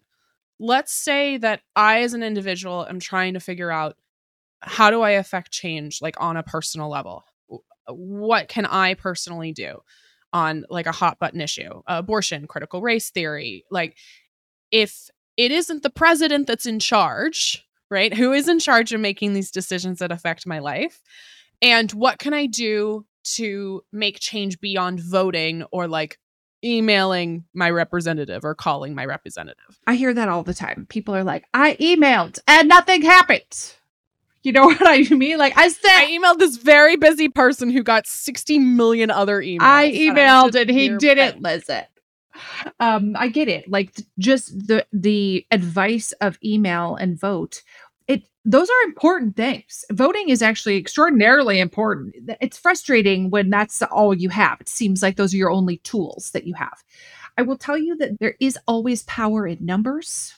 let's say that I, as an individual, am trying to figure out how do I affect change, like on a personal level? What can I personally do on like a hot button issue, abortion, critical race theory? Like, if it isn't the president that's in charge, right? Who is in charge of making these decisions that affect my life? And what can I do to make change beyond voting or like emailing my representative or calling my representative. I hear that all the time. People are like, I emailed and nothing happened. You know what I mean? Like I said, I emailed this very busy person who got 60 million other emails. I emailed and, and he didn't listen. Um, I get it. Like just the the advice of email and vote it those are important things. Voting is actually extraordinarily important. It's frustrating when that's all you have. It seems like those are your only tools that you have. I will tell you that there is always power in numbers.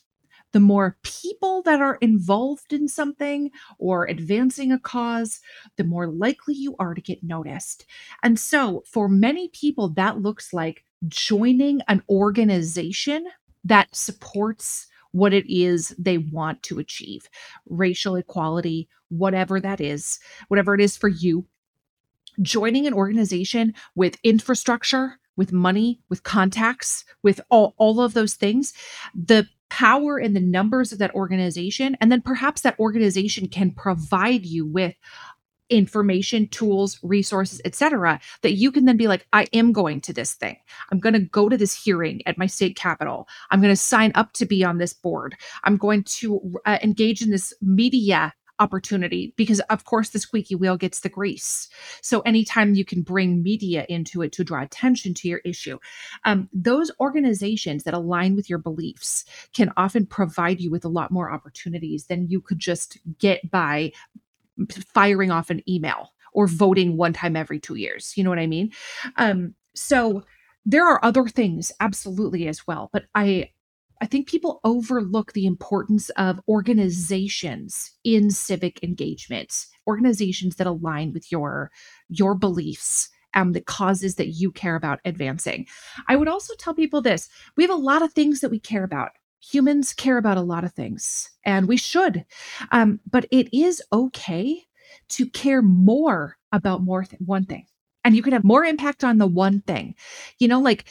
The more people that are involved in something or advancing a cause, the more likely you are to get noticed. And so, for many people, that looks like joining an organization that supports what it is they want to achieve racial equality, whatever that is, whatever it is for you. Joining an organization with infrastructure, with money, with contacts, with all, all of those things, the power and the numbers of that organization, and then perhaps that organization can provide you with information, tools, resources, etc. that you can then be like, I am going to this thing. I'm going to go to this hearing at my state capitol. I'm going to sign up to be on this board. I'm going to uh, engage in this media opportunity because of course the squeaky wheel gets the grease so anytime you can bring media into it to draw attention to your issue um, those organizations that align with your beliefs can often provide you with a lot more opportunities than you could just get by firing off an email or voting one time every two years. You know what I mean? Um, so there are other things absolutely as well, but I I think people overlook the importance of organizations in civic engagement, organizations that align with your your beliefs and the causes that you care about advancing. I would also tell people this: we have a lot of things that we care about humans care about a lot of things and we should. Um, but it is okay to care more about more th- one thing and you can have more impact on the one thing. You know like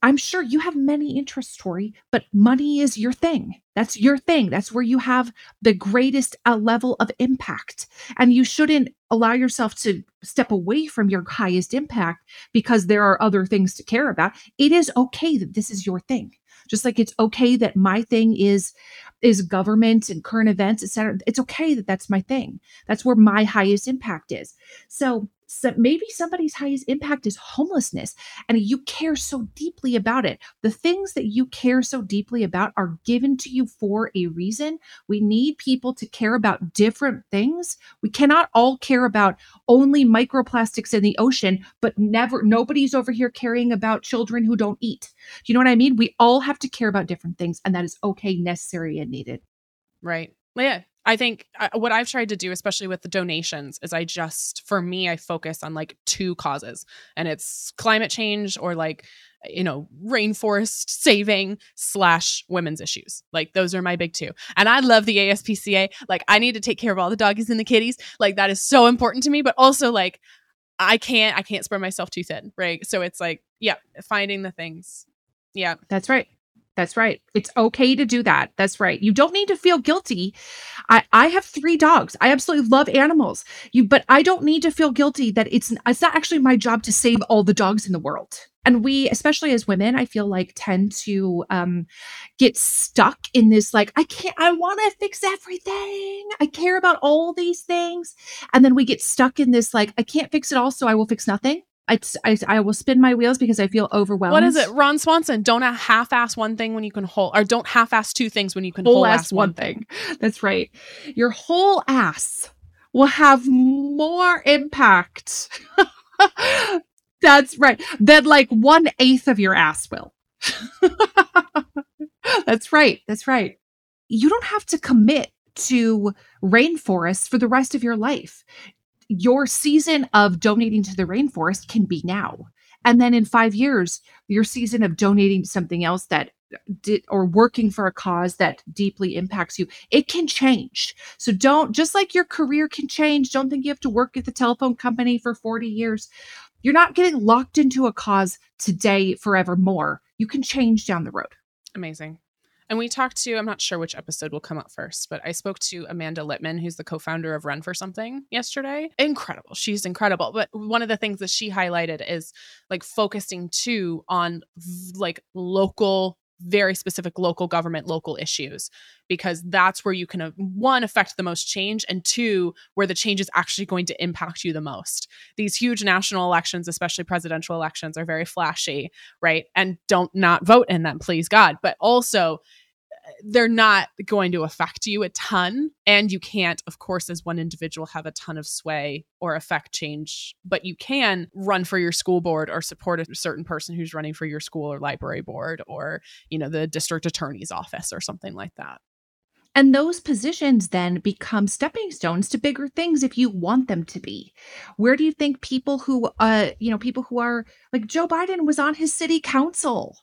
i'm sure you have many interests tori but money is your thing. That's your thing. That's where you have the greatest uh, level of impact. And you shouldn't allow yourself to step away from your highest impact because there are other things to care about. It is okay that this is your thing Just like it's okay that my thing is is government and current events, etc. It's okay that that's my thing. That's where my highest impact is. So so maybe somebody's highest impact is homelessness and you care so deeply about it. The things that you care so deeply about are given to you for a reason. We need people to care about different things. We cannot all care about only microplastics in the ocean, but never, nobody's over here caring about children who don't eat. You know what I mean? We all have to care about different things, and that is okay, necessary, and needed. Right. Yeah. I think uh, what I've tried to do, especially with the donations, is I just, for me, I focus on like two causes, and it's climate change or like, you know, rainforest saving slash women's issues. Like those are my big two. And I love the ASPCA. Like I need to take care of all the doggies and the kitties. Like that is so important to me. But also like I can't, I can't spread myself too thin, right? So it's like, yeah, finding the things. Yeah, that's right. That's right. It's okay to do that. That's right. You don't need to feel guilty. I, I have three dogs. I absolutely love animals. You but I don't need to feel guilty that it's it's not actually my job to save all the dogs in the world. And we, especially as women, I feel like tend to um, get stuck in this like, I can't, I want to fix everything. I care about all these things. And then we get stuck in this like, I can't fix it all, so I will fix nothing. I, I, I, will spin my wheels because I feel overwhelmed. What is it? Ron Swanson, don't half-ass one thing when you can whole, or don't half-ass two things when you can whole, ass one thing. thing. That's right. Your whole ass will have more impact. That's right. Than like one eighth of your ass will. That's right. That's right. You don't have to commit to rainforests for the rest of your life your season of donating to the rainforest can be now. And then in five years, your season of donating to something else that uh, did or working for a cause that deeply impacts you, it can change. So don't, just like your career can change, don't think you have to work at the telephone company for 40 years. You're not getting locked into a cause today forevermore. You can change down the road. Amazing. And we talked to, I'm not sure which episode will come up first, but I spoke to Amanda Litman, who's the co founder of Run for Something yesterday. Incredible. She's incredible. But one of the things that she highlighted is like focusing too on like local very specific local government local issues because that's where you can uh, one affect the most change and two where the change is actually going to impact you the most. These huge national elections especially presidential elections are very flashy right? And don't not vote in them please god. But also they're not going to affect you a ton. And you can't, of course, as one individual, have a ton of sway or affect change, but you can run for your school board or support a certain person who's running for your school or library board or, you know, the district attorney's office or something like that. And those positions then become stepping stones to bigger things if you want them to be. Where do you think people who, uh, you know, people who are like Joe Biden was on his city council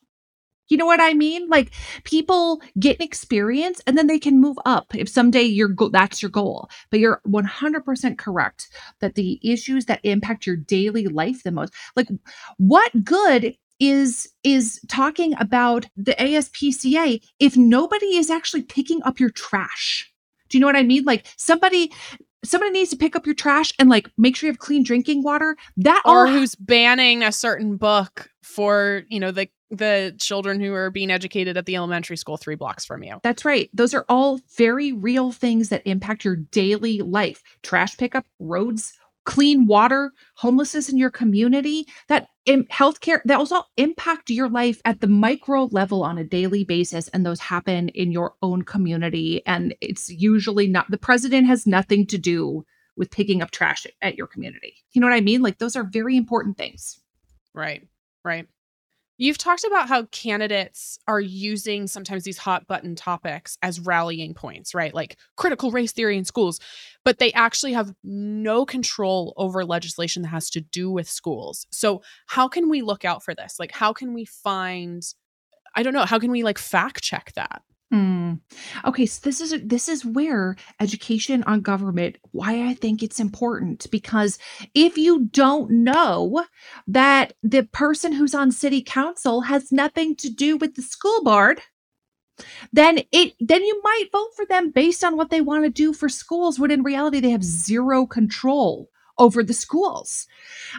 you know what I mean? Like people get an experience and then they can move up if someday your go- that's your goal. But you're 100% correct that the issues that impact your daily life the most, like what good is is talking about the ASPCA if nobody is actually picking up your trash? Do you know what I mean? Like somebody somebody needs to pick up your trash and like make sure you have clean drinking water. That or who's banning a certain book for, you know, the the children who are being educated at the elementary school three blocks from you. That's right. Those are all very real things that impact your daily life. Trash pickup, roads, clean water, homelessness in your community, that in healthcare, that also impact your life at the micro level on a daily basis. And those happen in your own community. And it's usually not, the president has nothing to do with picking up trash at your community. You know what I mean? Like those are very important things. Right. Right. You've talked about how candidates are using sometimes these hot button topics as rallying points, right? Like critical race theory in schools, but they actually have no control over legislation that has to do with schools. So, how can we look out for this? Like, how can we find, I don't know, how can we like fact check that? Mm. Okay, so this is this is where education on government why I think it's important because if you don't know that the person who's on city council has nothing to do with the school board, then it then you might vote for them based on what they want to do for schools when in reality they have zero control over the schools.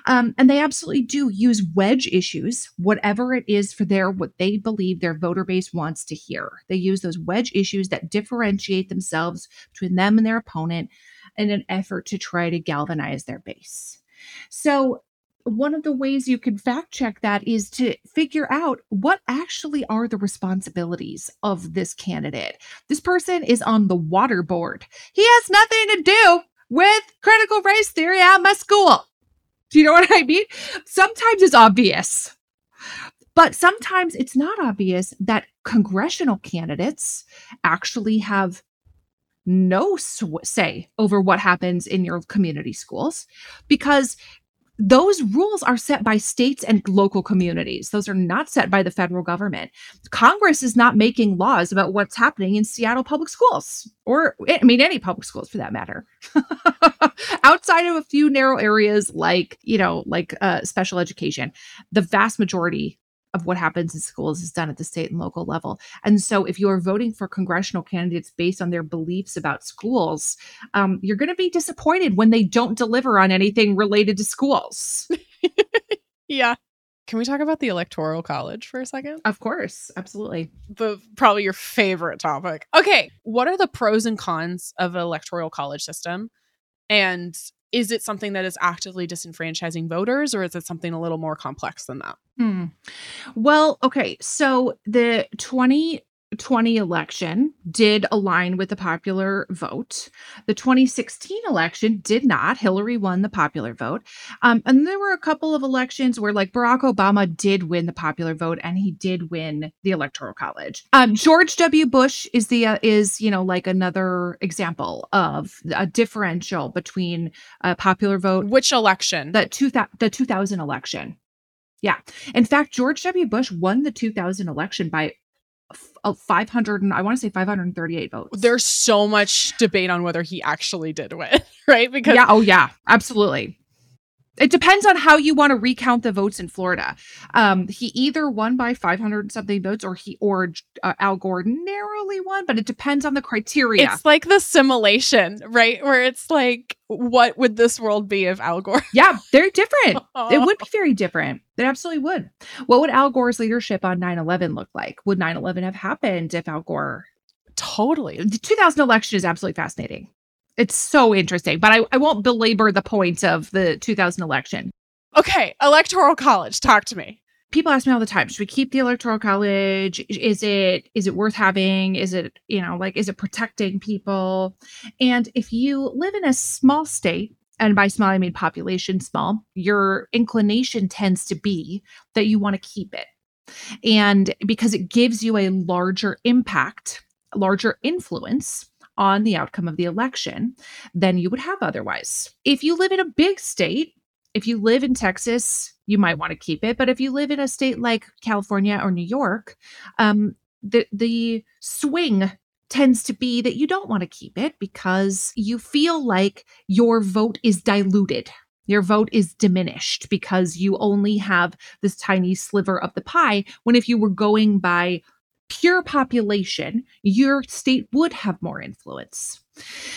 Um, and they absolutely do use wedge issues, whatever it is for their what they believe their voter base wants to hear. They use those wedge issues that differentiate themselves between them and their opponent in an effort to try to galvanize their base. So one of the ways you can fact check that is to figure out what actually are the responsibilities of this candidate. This person is on the water board. He has nothing to do with critical race theory at my school. Do you know what I mean? Sometimes it's obvious. But sometimes it's not obvious that congressional candidates actually have no sw- say over what happens in your community schools because those rules are set by states and local communities. Those are not set by the federal government. Congress is not making laws about what's happening in Seattle public schools, or I mean, any public schools for that matter. Outside of a few narrow areas like, you know, like uh, special education, the vast majority of what happens in schools is done at the state and local level. And so, if you are voting for congressional candidates based on their beliefs about schools, um, you're going to be disappointed when they don't deliver on anything related to schools. yeah. Can we talk about the electoral college for a second? Of course, absolutely. The probably your favorite topic. Okay, what are the pros and cons of an electoral college system? And is it something that is actively disenfranchising voters or is it something a little more complex than that? Hmm. Well, okay. So the 20 20 election did align with the popular vote. The 2016 election did not. Hillary won the popular vote. Um, and there were a couple of elections where, like, Barack Obama did win the popular vote and he did win the electoral college. Um, George W. Bush is the uh, is you know like another example of a differential between a popular vote. Which election? The two the 2000 election. Yeah. In fact, George W. Bush won the 2000 election by 500 and I want to say 538 votes. There's so much debate on whether he actually did win, right? Because Yeah, oh yeah, absolutely. It depends on how you want to recount the votes in Florida. Um, he either won by 500 something votes or he or uh, Al Gore narrowly won, but it depends on the criteria. It's like the simulation, right? Where it's like, what would this world be if Al Gore? yeah, very different. it would be very different. It absolutely would. What would Al Gore's leadership on 9 11 look like? Would 9 11 have happened if Al Gore? Totally. The 2000 election is absolutely fascinating. It's so interesting, but I, I won't belabor the point of the 2000 election. Okay, electoral college, talk to me. People ask me all the time, should we keep the electoral college? Is it is it worth having? Is it, you know, like is it protecting people? And if you live in a small state, and by small I mean population small, your inclination tends to be that you want to keep it. And because it gives you a larger impact, larger influence on the outcome of the election than you would have otherwise. If you live in a big state, if you live in Texas, you might want to keep it. But if you live in a state like California or New York, um, the the swing tends to be that you don't want to keep it because you feel like your vote is diluted. Your vote is diminished because you only have this tiny sliver of the pie. When if you were going by pure population, your state would have more influence.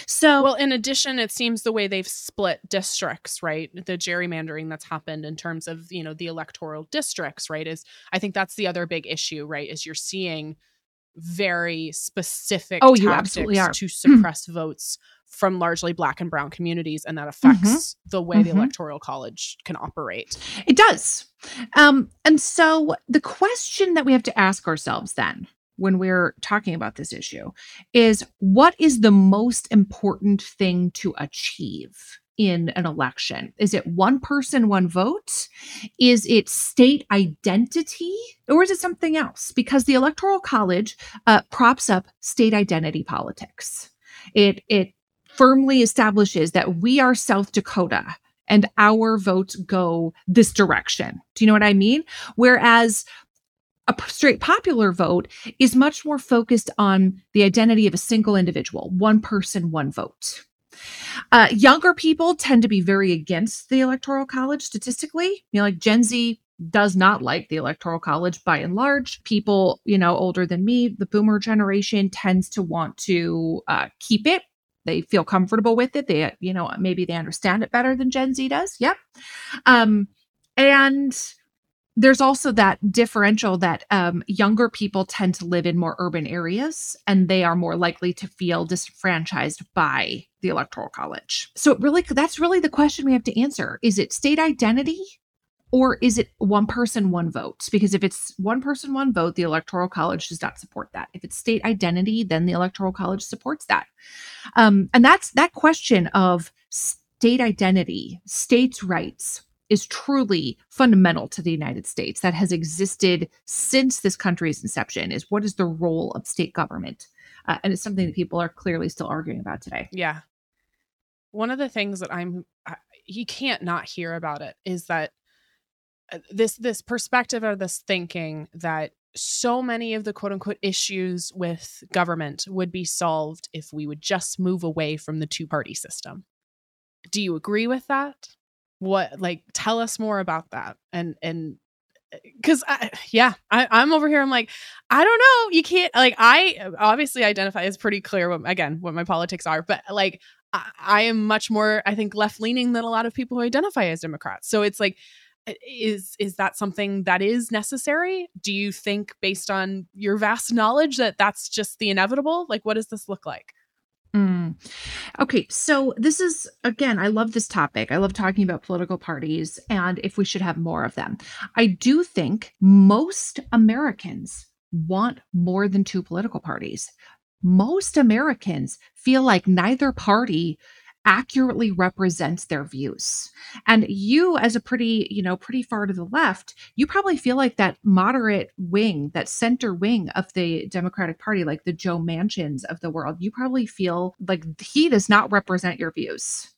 So, well, in addition, it seems the way they've split districts, right? The gerrymandering that's happened in terms of, you know, the electoral districts, right? Is I think that's the other big issue, right? Is you're seeing very specific oh, you absolutely are. to suppress votes from largely black and brown communities and that affects mm-hmm. the way mm-hmm. the electoral college can operate it does um, and so the question that we have to ask ourselves then when we're talking about this issue is what is the most important thing to achieve in an election? Is it one person, one vote? Is it state identity? Or is it something else? Because the Electoral College uh, props up state identity politics. It, it firmly establishes that we are South Dakota and our votes go this direction. Do you know what I mean? Whereas a straight popular vote is much more focused on the identity of a single individual, one person, one vote. Uh, younger people tend to be very against the electoral college statistically. You know, like Gen Z does not like the electoral college by and large. People, you know, older than me, the boomer generation tends to want to uh, keep it they feel comfortable with it. They, you know, maybe they understand it better than Gen Z does. Yep. Um, and there's also that differential that um, younger people tend to live in more urban areas and they are more likely to feel disenfranchised by the electoral college. So it really that's really the question we have to answer. Is it state identity or is it one person one vote? Because if it's one person one vote the electoral college does not support that. If it's state identity then the electoral college supports that. Um, and that's that question of state identity states rights is truly fundamental to the United States. That has existed since this country's inception is what is the role of state government? Uh, and it's something that people are clearly still arguing about today. Yeah one of the things that i'm you can't not hear about it is that uh, this this perspective or this thinking that so many of the quote unquote issues with government would be solved if we would just move away from the two party system. Do you agree with that? What like tell us more about that and and because uh, yeah I, i'm over here i'm like i don't know you can't like i obviously identify as pretty clear what again what my politics are but like I, I am much more i think left leaning than a lot of people who identify as democrats so it's like is is that something that is necessary do you think based on your vast knowledge that that's just the inevitable like what does this look like Mm. Okay, so this is again, I love this topic. I love talking about political parties and if we should have more of them. I do think most Americans want more than two political parties. Most Americans feel like neither party accurately represents their views. And you as a pretty, you know, pretty far to the left, you probably feel like that moderate wing, that center wing of the Democratic Party, like the Joe Manchins of the world, you probably feel like he does not represent your views.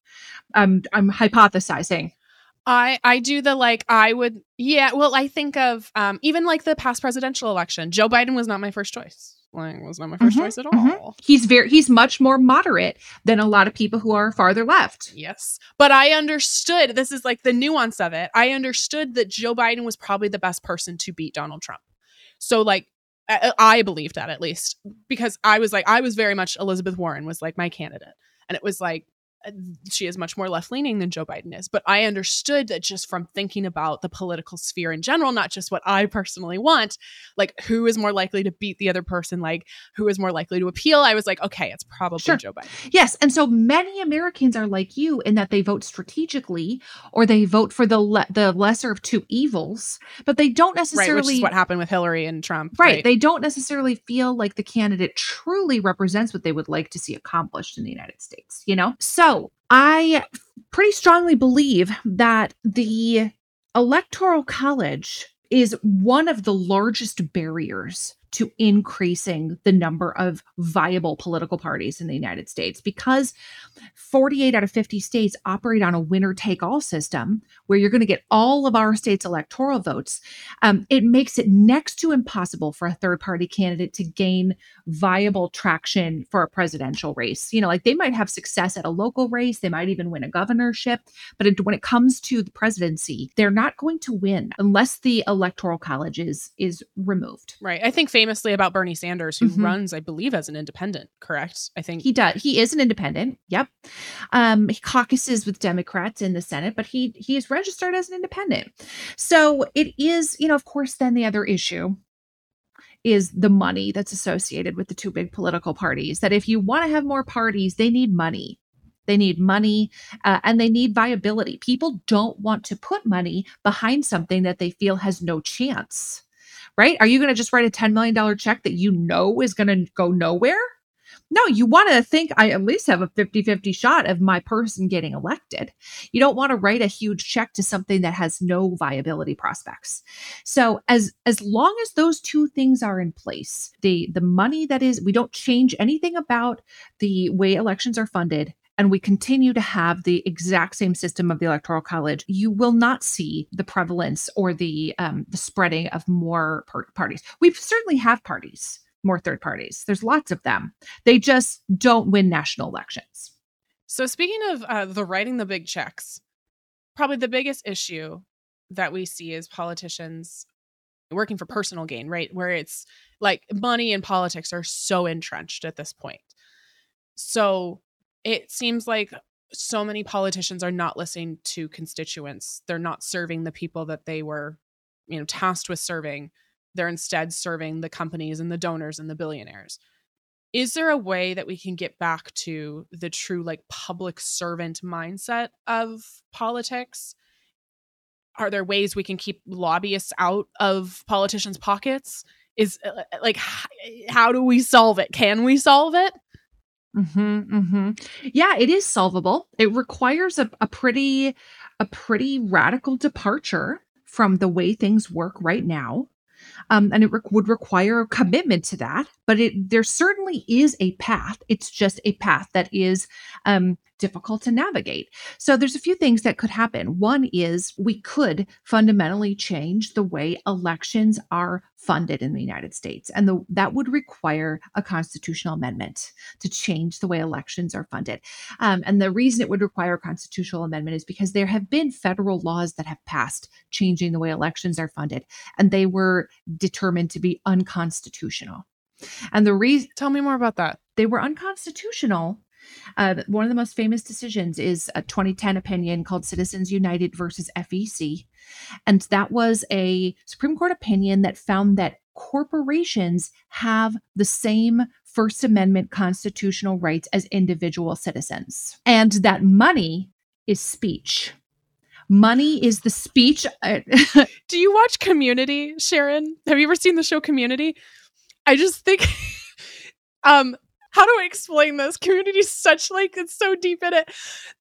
I'm I'm hypothesizing. I I do the like I would yeah well I think of um even like the past presidential election Joe Biden was not my first choice Lang was not my 1st mm-hmm, choice at mm-hmm. all. Mm-hmm. He's very he's much more moderate than a lot of people who are farther left. Yes. But I understood this is like the nuance of it. I understood that Joe Biden was probably the best person to beat Donald Trump. So like I, I believed that at least because I was like I was very much Elizabeth Warren was like my candidate. And it was like she is much more left leaning than Joe Biden is. But I understood that just from thinking about the political sphere in general, not just what I personally want, like who is more likely to beat the other person, like who is more likely to appeal. I was like, okay, it's probably sure. Joe Biden. Yes. And so many Americans are like you in that they vote strategically or they vote for the le- the lesser of two evils, but they don't necessarily. Right, which is what happened with Hillary and Trump. Right. right. They don't necessarily feel like the candidate truly represents what they would like to see accomplished in the United States, you know? So, so I pretty strongly believe that the Electoral College is one of the largest barriers to increasing the number of viable political parties in the United States because 48 out of 50 states operate on a winner take all system where you're going to get all of our states' electoral votes. Um, it makes it next to impossible for a third party candidate to gain viable traction for a presidential race. You know, like they might have success at a local race, they might even win a governorship, but it, when it comes to the presidency, they're not going to win unless the electoral college is is removed. Right. I think famously about Bernie Sanders, who mm-hmm. runs, I believe, as an independent. Correct? I think he does. He is an independent. Yep. Um, he caucuses with Democrats in the Senate, but he he is registered as an independent. So it is, you know, of course, then the other issue is the money that's associated with the two big political parties. That if you want to have more parties, they need money. They need money uh, and they need viability. People don't want to put money behind something that they feel has no chance right? Are you going to just write a $10 million check that you know is going to go nowhere? No, you want to think I at least have a 50 50 shot of my person getting elected. You don't want to write a huge check to something that has no viability prospects. So as as long as those two things are in place, the the money that is we don't change anything about the way elections are funded and we continue to have the exact same system of the electoral college, you will not see the prevalence or the um, the spreading of more par- parties. We certainly have parties, more third parties. There's lots of them. They just don't win national elections. So speaking of uh, the writing the big checks, probably the biggest issue that we see is politicians working for personal gain, right? Where it's like money and politics are so entrenched at this point. So it seems like so many politicians are not listening to constituents. They're not serving the people that they were, you know, tasked with serving. They're instead serving the companies and the donors and the billionaires. Is there a way that we can get back to the true like public servant mindset of politics? Are there ways we can keep lobbyists out of politicians' pockets? Is uh, like how do we solve it? Can we solve it? Mm-hmm, mm-hmm. Yeah, it is solvable. It requires a, a pretty a pretty radical departure from the way things work right now. Um, and it re- would require a commitment to that. But it there certainly is a path. It's just a path that is um, difficult to navigate. So there's a few things that could happen. One is we could fundamentally change the way elections are funded in the United States. And the, that would require a constitutional amendment to change the way elections are funded. Um, and the reason it would require a constitutional amendment is because there have been federal laws that have passed changing the way elections are funded, and they were determined to be unconstitutional. And the reason, tell me more about that. They were unconstitutional uh, one of the most famous decisions is a 2010 opinion called Citizens United versus FEC. And that was a Supreme Court opinion that found that corporations have the same First Amendment constitutional rights as individual citizens, and that money is speech. Money is the speech. Do you watch Community, Sharon? Have you ever seen the show Community? I just think um how do I explain this? Community is such like it's so deep in it.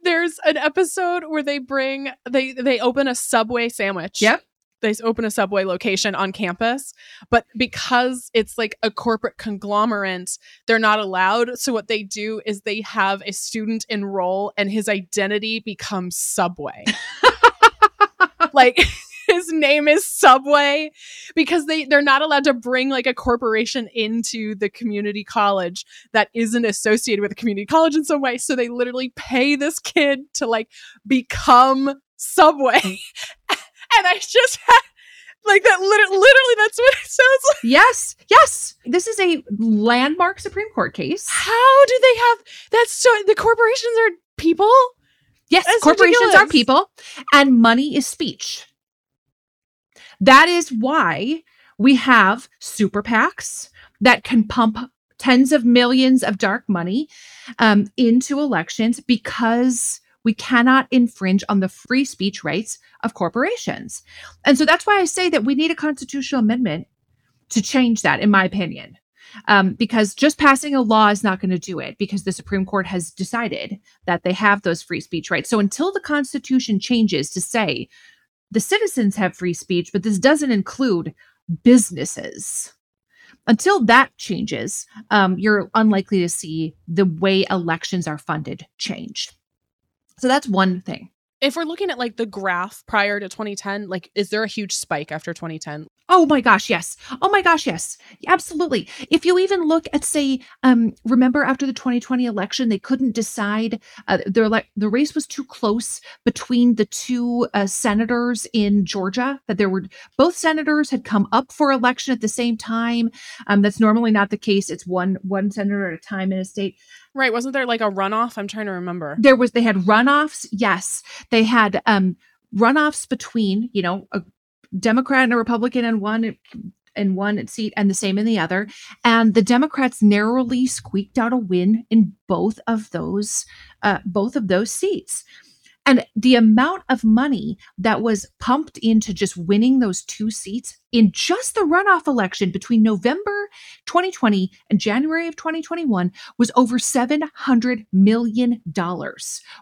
There's an episode where they bring they they open a subway sandwich. Yep. They open a subway location on campus, but because it's like a corporate conglomerate, they're not allowed. So what they do is they have a student enroll and his identity becomes Subway. like his name is Subway because they they're not allowed to bring like a corporation into the community college that isn't associated with the community college in some way. So they literally pay this kid to like become Subway. Mm. and I just had like that literally, literally that's what it sounds like yes yes this is a landmark supreme court case how do they have that's so the corporations are people yes that's corporations ridiculous. are people and money is speech that is why we have super PACs that can pump tens of millions of dark money um, into elections because we cannot infringe on the free speech rights of corporations. And so that's why I say that we need a constitutional amendment to change that, in my opinion. Um, because just passing a law is not going to do it because the Supreme Court has decided that they have those free speech rights. So until the Constitution changes to say the citizens have free speech, but this doesn't include businesses. Until that changes, um, you're unlikely to see the way elections are funded change. So that's one thing. If we're looking at like the graph prior to 2010, like is there a huge spike after 2010? Oh my gosh, yes. Oh my gosh, yes. Absolutely. If you even look at, say, um, remember after the 2020 election, they couldn't decide. Uh, the like the race was too close between the two uh, senators in Georgia. That there were both senators had come up for election at the same time. Um, that's normally not the case. It's one one senator at a time in a state. Right. Wasn't there like a runoff? I'm trying to remember. There was. They had runoffs. Yes, they had um runoffs between you know a Democrat and a Republican in one in one seat and the same in the other. And the Democrats narrowly squeaked out a win in both of those uh, both of those seats. And the amount of money that was pumped into just winning those two seats in just the runoff election between November 2020 and January of 2021 was over $700 million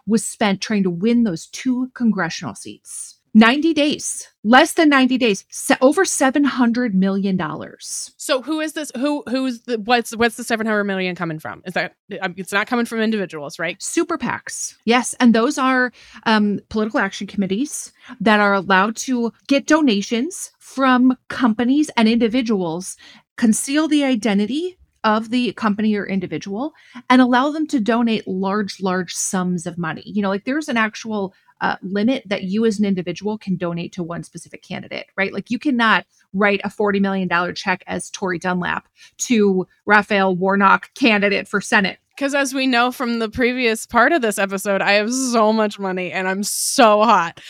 was spent trying to win those two congressional seats. 90 days less than 90 days over 700 million dollars. So who is this who who's the what's what's the 700 million coming from? Is that um, it's not coming from individuals right? Super PACs yes and those are um, political action committees that are allowed to get donations from companies and individuals conceal the identity of the company or individual and allow them to donate large large sums of money. You know like there's an actual uh, limit that you as an individual can donate to one specific candidate, right? Like you cannot write a $40 million check as Tori Dunlap to Raphael Warnock candidate for Senate. Because as we know from the previous part of this episode, I have so much money and I'm so hot.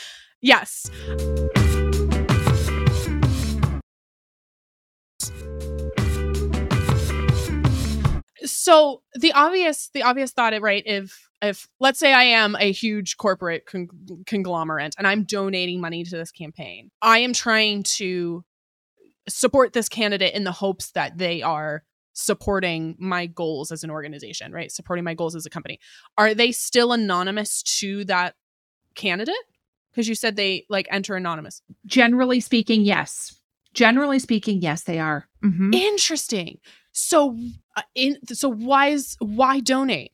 Yes. So the obvious, the obvious thought, right? If if let's say I am a huge corporate con- conglomerate and I'm donating money to this campaign, I am trying to support this candidate in the hopes that they are supporting my goals as an organization, right? Supporting my goals as a company. Are they still anonymous to that candidate? Because you said they like enter anonymous. Generally speaking, yes. Generally speaking, yes, they are. Mm-hmm. Interesting. So, uh, in so why is why donate?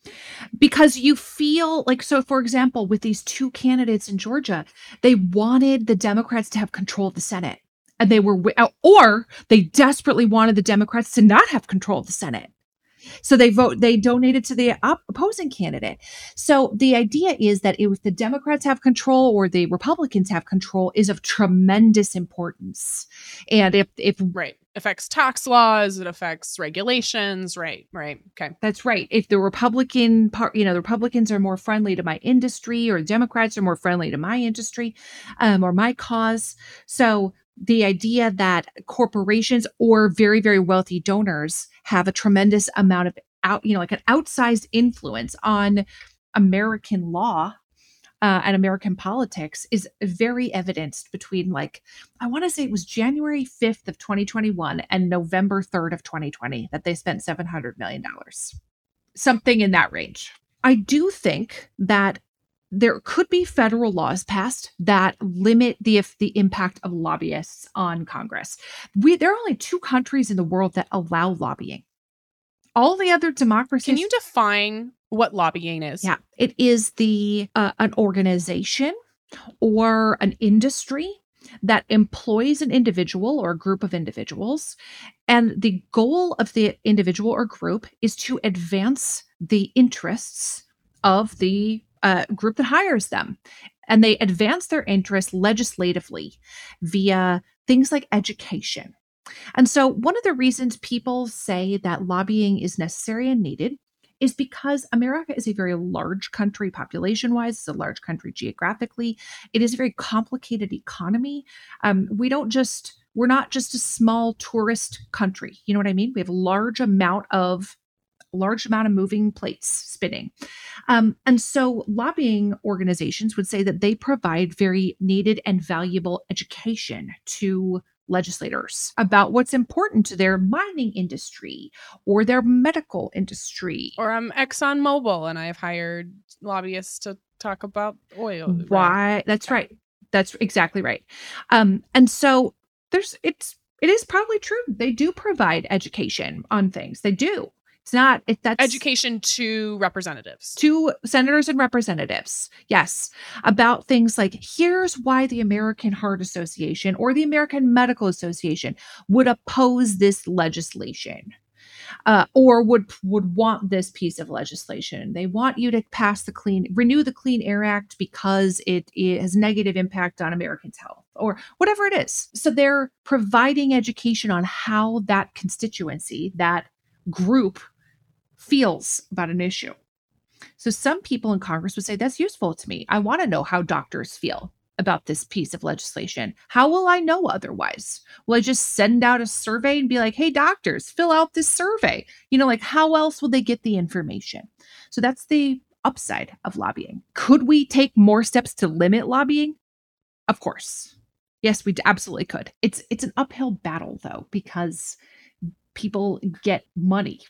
Because you feel like so. For example, with these two candidates in Georgia, they wanted the Democrats to have control of the Senate and they were, uh, or they desperately wanted the Democrats to not have control of the Senate. So they vote, they donated to the op- opposing candidate. So the idea is that if the Democrats have control or the Republicans have control is of tremendous importance. And if, if, right, affects tax laws, it affects regulations. Right, right. Okay. That's right. If the Republican part, you know, the Republicans are more friendly to my industry or Democrats are more friendly to my industry um, or my cause. So the idea that corporations or very very wealthy donors have a tremendous amount of out you know like an outsized influence on american law uh, and american politics is very evidenced between like i want to say it was january 5th of 2021 and november 3rd of 2020 that they spent 700 million dollars something in that range I do think that there could be federal laws passed that limit the if the impact of lobbyists on Congress. We there are only two countries in the world that allow lobbying. All the other democracies. Can you define what lobbying is? Yeah, it is the uh, an organization or an industry that employs an individual or a group of individuals and the goal of the individual or group is to advance the interests of the uh, group that hires them. And they advance their interests legislatively via things like education. And so, one of the reasons people say that lobbying is necessary and needed is because America is a very large country population wise, it's a large country geographically. It is a very complicated economy. Um, we don't just, we're not just a small tourist country. You know what I mean? We have a large amount of large amount of moving plates spinning. Um, and so lobbying organizations would say that they provide very needed and valuable education to legislators about what's important to their mining industry or their medical industry. Or I'm Exxon Mobil and I've hired lobbyists to talk about oil. Why? That's right. That's exactly right. Um, and so there's it's it is probably true. They do provide education on things. They do. It's not it, that's education to representatives. To senators and representatives. Yes. About things like here's why the American Heart Association or the American Medical Association would oppose this legislation. Uh, or would would want this piece of legislation. They want you to pass the clean renew the Clean Air Act because it, it has negative impact on Americans' health or whatever it is. So they're providing education on how that constituency, that group feels about an issue. So some people in Congress would say that's useful to me. I want to know how doctors feel about this piece of legislation. How will I know otherwise? Will I just send out a survey and be like, hey, doctors, fill out this survey? You know, like how else will they get the information? So that's the upside of lobbying. Could we take more steps to limit lobbying? Of course. Yes, we absolutely could. It's it's an uphill battle though because people get money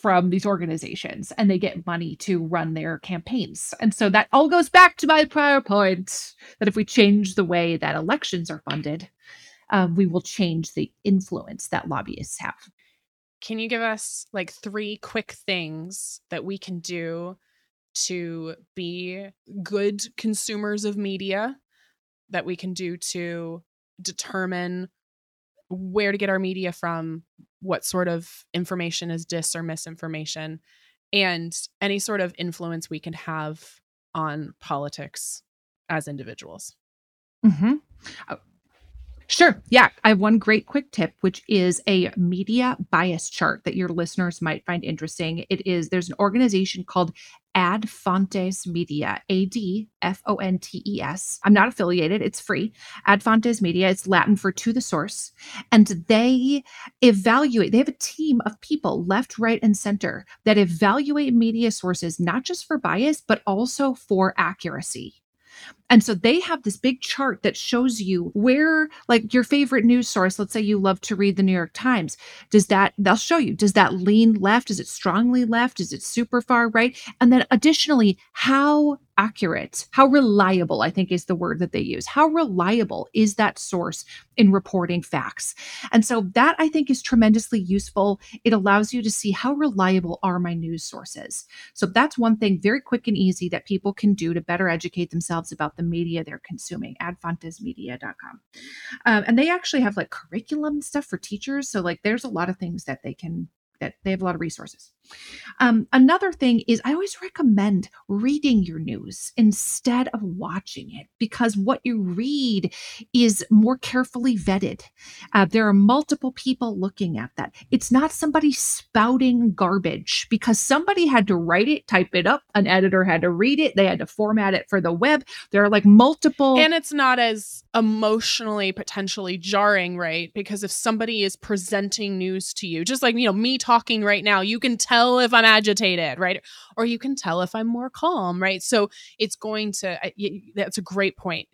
from these organizations and they get money to run their campaigns. And so that all goes back to my prior point that if we change the way that elections are funded, um, we will change the influence that lobbyists have. Can you give us like three quick things that we can do to be good consumers of media that we can do to determine where to get our media from, what sort of information is dis or misinformation, and any sort of influence we can have on politics as individuals. Mm-hmm. Uh, Sure. Yeah. I have one great quick tip, which is a media bias chart that your listeners might find interesting. It is, there's an organization called Ad Fontes Media, A D F O N T E S. I'm not affiliated, it's free. Ad Fontes Media, it's Latin for to the source. And they evaluate, they have a team of people, left, right, and center, that evaluate media sources, not just for bias, but also for accuracy. And so they have this big chart that shows you where, like your favorite news source, let's say you love to read the New York Times, does that, they'll show you, does that lean left? Is it strongly left? Is it super far right? And then additionally, how accurate, how reliable, I think is the word that they use. How reliable is that source in reporting facts? And so that I think is tremendously useful. It allows you to see how reliable are my news sources. So that's one thing very quick and easy that people can do to better educate themselves about the media they're consuming, adfontesmedia.com. Um, and they actually have like curriculum stuff for teachers. So like there's a lot of things that they can that they have a lot of resources. Um, another thing is, I always recommend reading your news instead of watching it because what you read is more carefully vetted. Uh, there are multiple people looking at that. It's not somebody spouting garbage because somebody had to write it, type it up, an editor had to read it, they had to format it for the web. There are like multiple. And it's not as emotionally potentially jarring, right? Because if somebody is presenting news to you, just like, you know, me talking right now, you can tell tell if I'm agitated, right? Or you can tell if I'm more calm, right? So it's going to, that's a great point.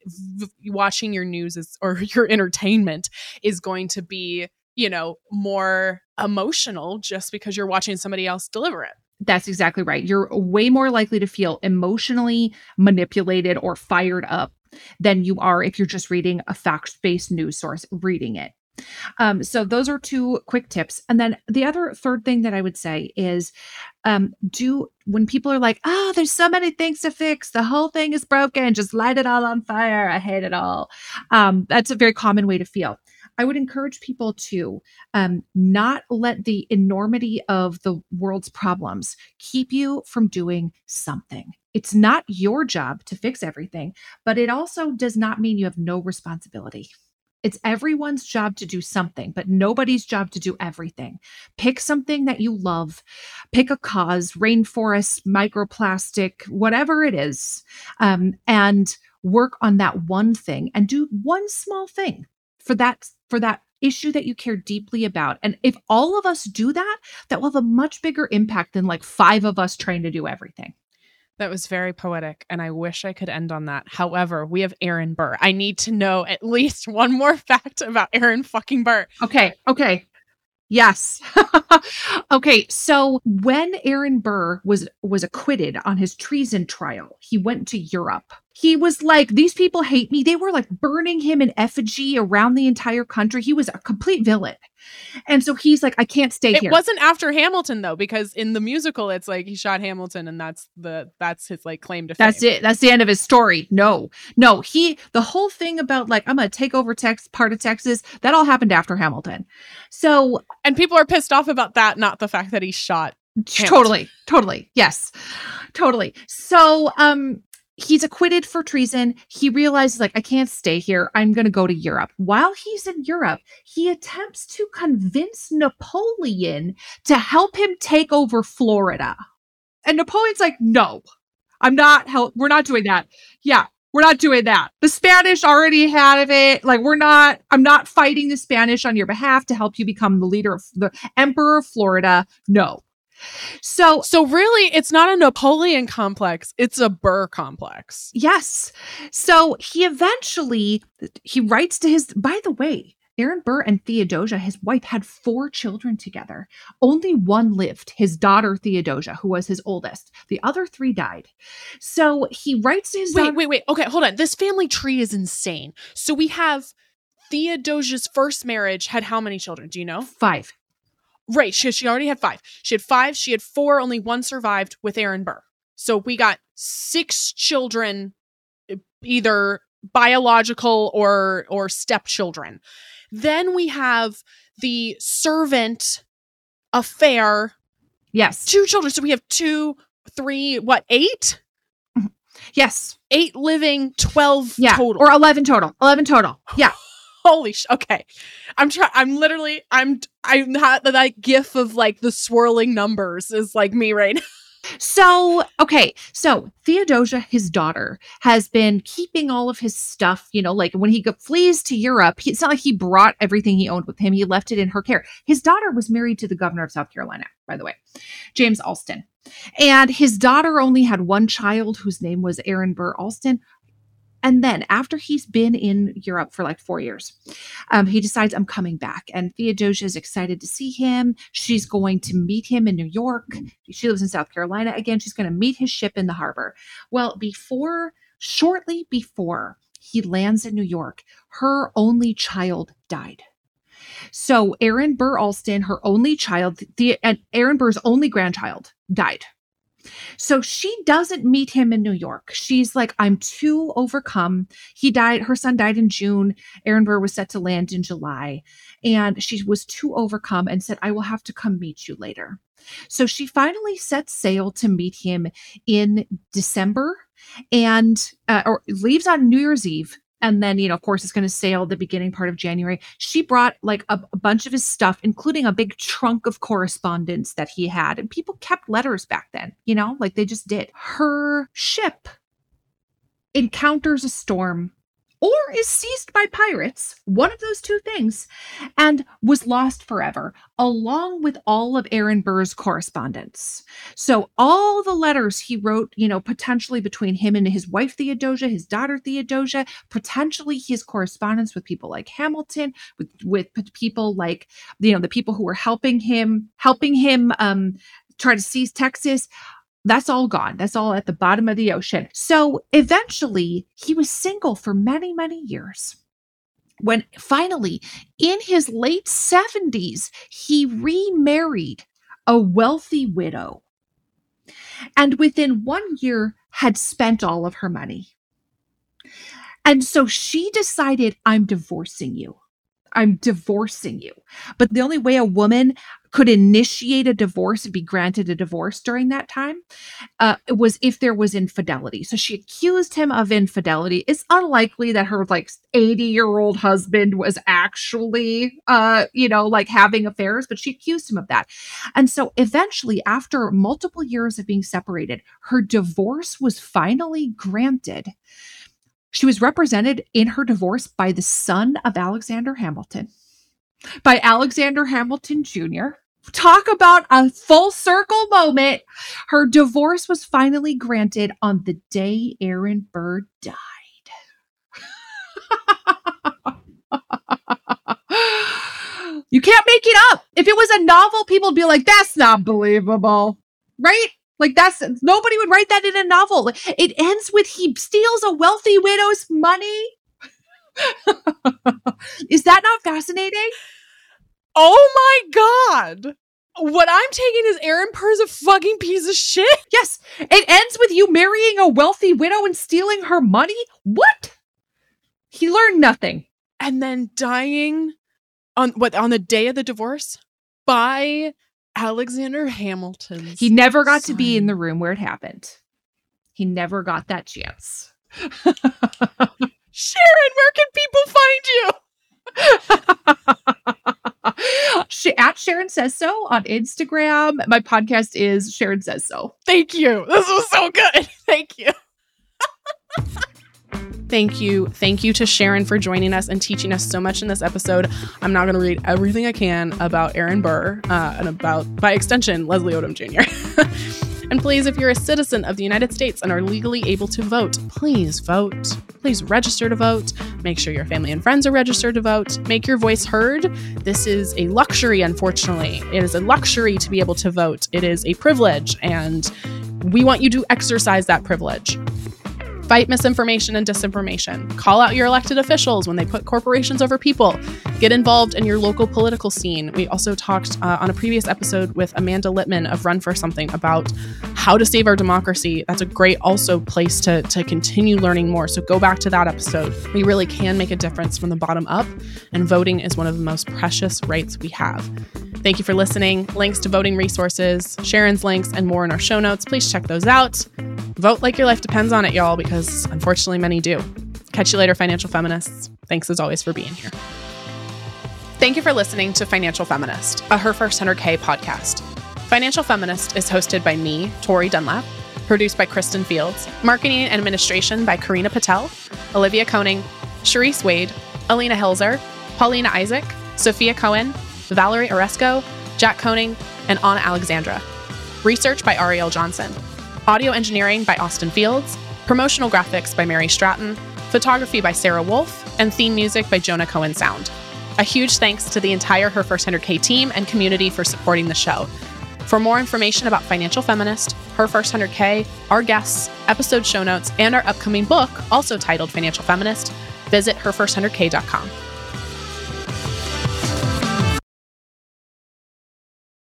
Watching your news is, or your entertainment is going to be, you know, more emotional just because you're watching somebody else deliver it. That's exactly right. You're way more likely to feel emotionally manipulated or fired up than you are if you're just reading a fact based news source, reading it. Um, so those are two quick tips. And then the other third thing that I would say is um, do when people are like, oh, there's so many things to fix, the whole thing is broken, just light it all on fire. I hate it all. Um, that's a very common way to feel. I would encourage people to um, not let the enormity of the world's problems keep you from doing something. It's not your job to fix everything, but it also does not mean you have no responsibility. It's everyone's job to do something, but nobody's job to do everything. Pick something that you love, pick a cause, rainforest, microplastic, whatever it is, um, and work on that one thing and do one small thing for that for that issue that you care deeply about. And if all of us do that, that will have a much bigger impact than like five of us trying to do everything. That was very poetic, and I wish I could end on that. However, we have Aaron Burr. I need to know at least one more fact about Aaron fucking Burr. Okay, okay. Yes. okay, so when Aaron Burr was was acquitted on his treason trial, he went to Europe he was like, These people hate me. They were like burning him in effigy around the entire country. He was a complete villain. And so he's like, I can't stay it here. It wasn't after Hamilton though, because in the musical, it's like he shot Hamilton, and that's the that's his like claim to fame. That's it. That's the end of his story. No, no, he the whole thing about like I'm gonna take over Tex part of Texas, that all happened after Hamilton. So And people are pissed off about that, not the fact that he shot Hamilton. Totally, totally. Yes. Totally. So um he's acquitted for treason. He realizes, like, I can't stay here. I'm going to go to Europe. While he's in Europe, he attempts to convince Napoleon to help him take over Florida. And Napoleon's like, no, I'm not help. We're not doing that. Yeah. We're not doing that. The Spanish already had it. Like, we're not, I'm not fighting the Spanish on your behalf to help you become the leader of the Emperor of Florida. No, so, so really, it's not a Napoleon complex; it's a Burr complex. Yes. So he eventually he writes to his. By the way, Aaron Burr and Theodosia, his wife, had four children together. Only one lived, his daughter Theodosia, who was his oldest. The other three died. So he writes to his wait, daughter- wait, wait. Okay, hold on. This family tree is insane. So we have Theodosia's first marriage had how many children? Do you know? Five. Right. She, she already had five. She had five. She had four. Only one survived with Aaron Burr. So we got six children, either biological or or stepchildren. Then we have the servant affair. Yes. Two children. So we have two, three, what, eight? Mm-hmm. Yes. Eight living, 12 yeah. total. Or 11 total. 11 total. Yeah. Holy sh! Okay, I'm trying. I'm literally. I'm. I'm not that gif of like the swirling numbers is like me right now. So, okay. So, Theodosia, his daughter, has been keeping all of his stuff. You know, like when he flees to Europe, he, it's not like he brought everything he owned with him. He left it in her care. His daughter was married to the governor of South Carolina, by the way, James Alston. And his daughter only had one child whose name was Aaron Burr Alston. And then, after he's been in Europe for like four years, um, he decides, I'm coming back. And Theodosia is excited to see him. She's going to meet him in New York. She lives in South Carolina. Again, she's going to meet his ship in the harbor. Well, before, shortly before he lands in New York, her only child died. So Aaron Burr Alston, her only child, the and Aaron Burr's only grandchild, died. So she doesn't meet him in New York. She's like, I'm too overcome. He died, her son died in June. Aaron Burr was set to land in July. And she was too overcome and said, I will have to come meet you later. So she finally sets sail to meet him in December and uh, or leaves on New Year's Eve and then you know of course it's going to sail the beginning part of january. She brought like a, a, bunch of his stuff including a big trunk of correspondence that he had. And people kept letters back then you know? Like they just did. Her ship encounters a storm or is seized by pirates, one of those two things, and was lost forever, along with all of Aaron Burr's correspondence. So, all the letters he wrote, you know, potentially between him and his wife Theodosia, his daughter Theodosia, potentially his correspondence with people like Hamilton, with, with people like, you know, the people who were helping him, helping him um, try to seize Texas that's all gone. That's all at the bottom of the ocean. So eventually, he was single for many, many years. When finally, in his late 70s, he remarried a wealthy widow. And within one year, had spent all of her money. And so she decided, I'm divorcing you. I'm divorcing you. But the only way a woman could initiate a divorce and be granted a divorce during that time uh, was if there was infidelity. So she accused him of infidelity. It's unlikely that her like 80 year old husband was actually, uh, you know, like having affairs, but she accused him of that. And so eventually, after multiple years of being separated, her divorce was finally granted. She was represented in her divorce by the son of Alexander Hamilton, by Alexander Hamilton Jr., talk about a full circle moment. Her divorce was finally granted on the day Aaron Burr died. you can't make it up. If it was a novel, people would be like, that's not believable. Right? Like that's nobody would write that in a novel. It ends with he steals a wealthy widow's money. Is that not fascinating? Oh my god. What I'm taking is Aaron Burr's a fucking piece of shit. Yes. It ends with you marrying a wealthy widow and stealing her money? What? He learned nothing. And then dying on what on the day of the divorce by Alexander Hamilton. He never got son. to be in the room where it happened. He never got that chance. Sharon, where can people find you? at Sharon Says So on Instagram. My podcast is Sharon Says So. Thank you. This was so good. Thank you. Thank you. Thank you to Sharon for joining us and teaching us so much in this episode. I'm now going to read everything I can about Aaron Burr uh, and about, by extension, Leslie Odom Jr. And please, if you're a citizen of the United States and are legally able to vote, please vote. Please register to vote. Make sure your family and friends are registered to vote. Make your voice heard. This is a luxury, unfortunately. It is a luxury to be able to vote, it is a privilege, and we want you to exercise that privilege. Fight misinformation and disinformation. Call out your elected officials when they put corporations over people. Get involved in your local political scene. We also talked uh, on a previous episode with Amanda Litman of Run for Something about how to save our democracy. That's a great also place to, to continue learning more. So go back to that episode. We really can make a difference from the bottom up, and voting is one of the most precious rights we have. Thank you for listening. Links to voting resources, Sharon's links, and more in our show notes. Please check those out. Vote like your life depends on it, y'all, because unfortunately many do. Catch you later, financial feminists. Thanks as always for being here. Thank you for listening to Financial Feminist, a Her First 100K podcast. Financial Feminist is hosted by me, Tori Dunlap, produced by Kristen Fields, marketing and administration by Karina Patel, Olivia Koning, Sharice Wade, Alina Hilzer, Paulina Isaac, Sophia Cohen, Valerie Oresco, Jack Koning, and Anna Alexandra. Research by Ariel Johnson. Audio engineering by Austin Fields. Promotional graphics by Mary Stratton. Photography by Sarah Wolf. And theme music by Jonah Cohen Sound. A huge thanks to the entire Her First 100K team and community for supporting the show. For more information about Financial Feminist, Her First 100K, our guests, episode show notes, and our upcoming book, also titled Financial Feminist, visit herfirst100k.com.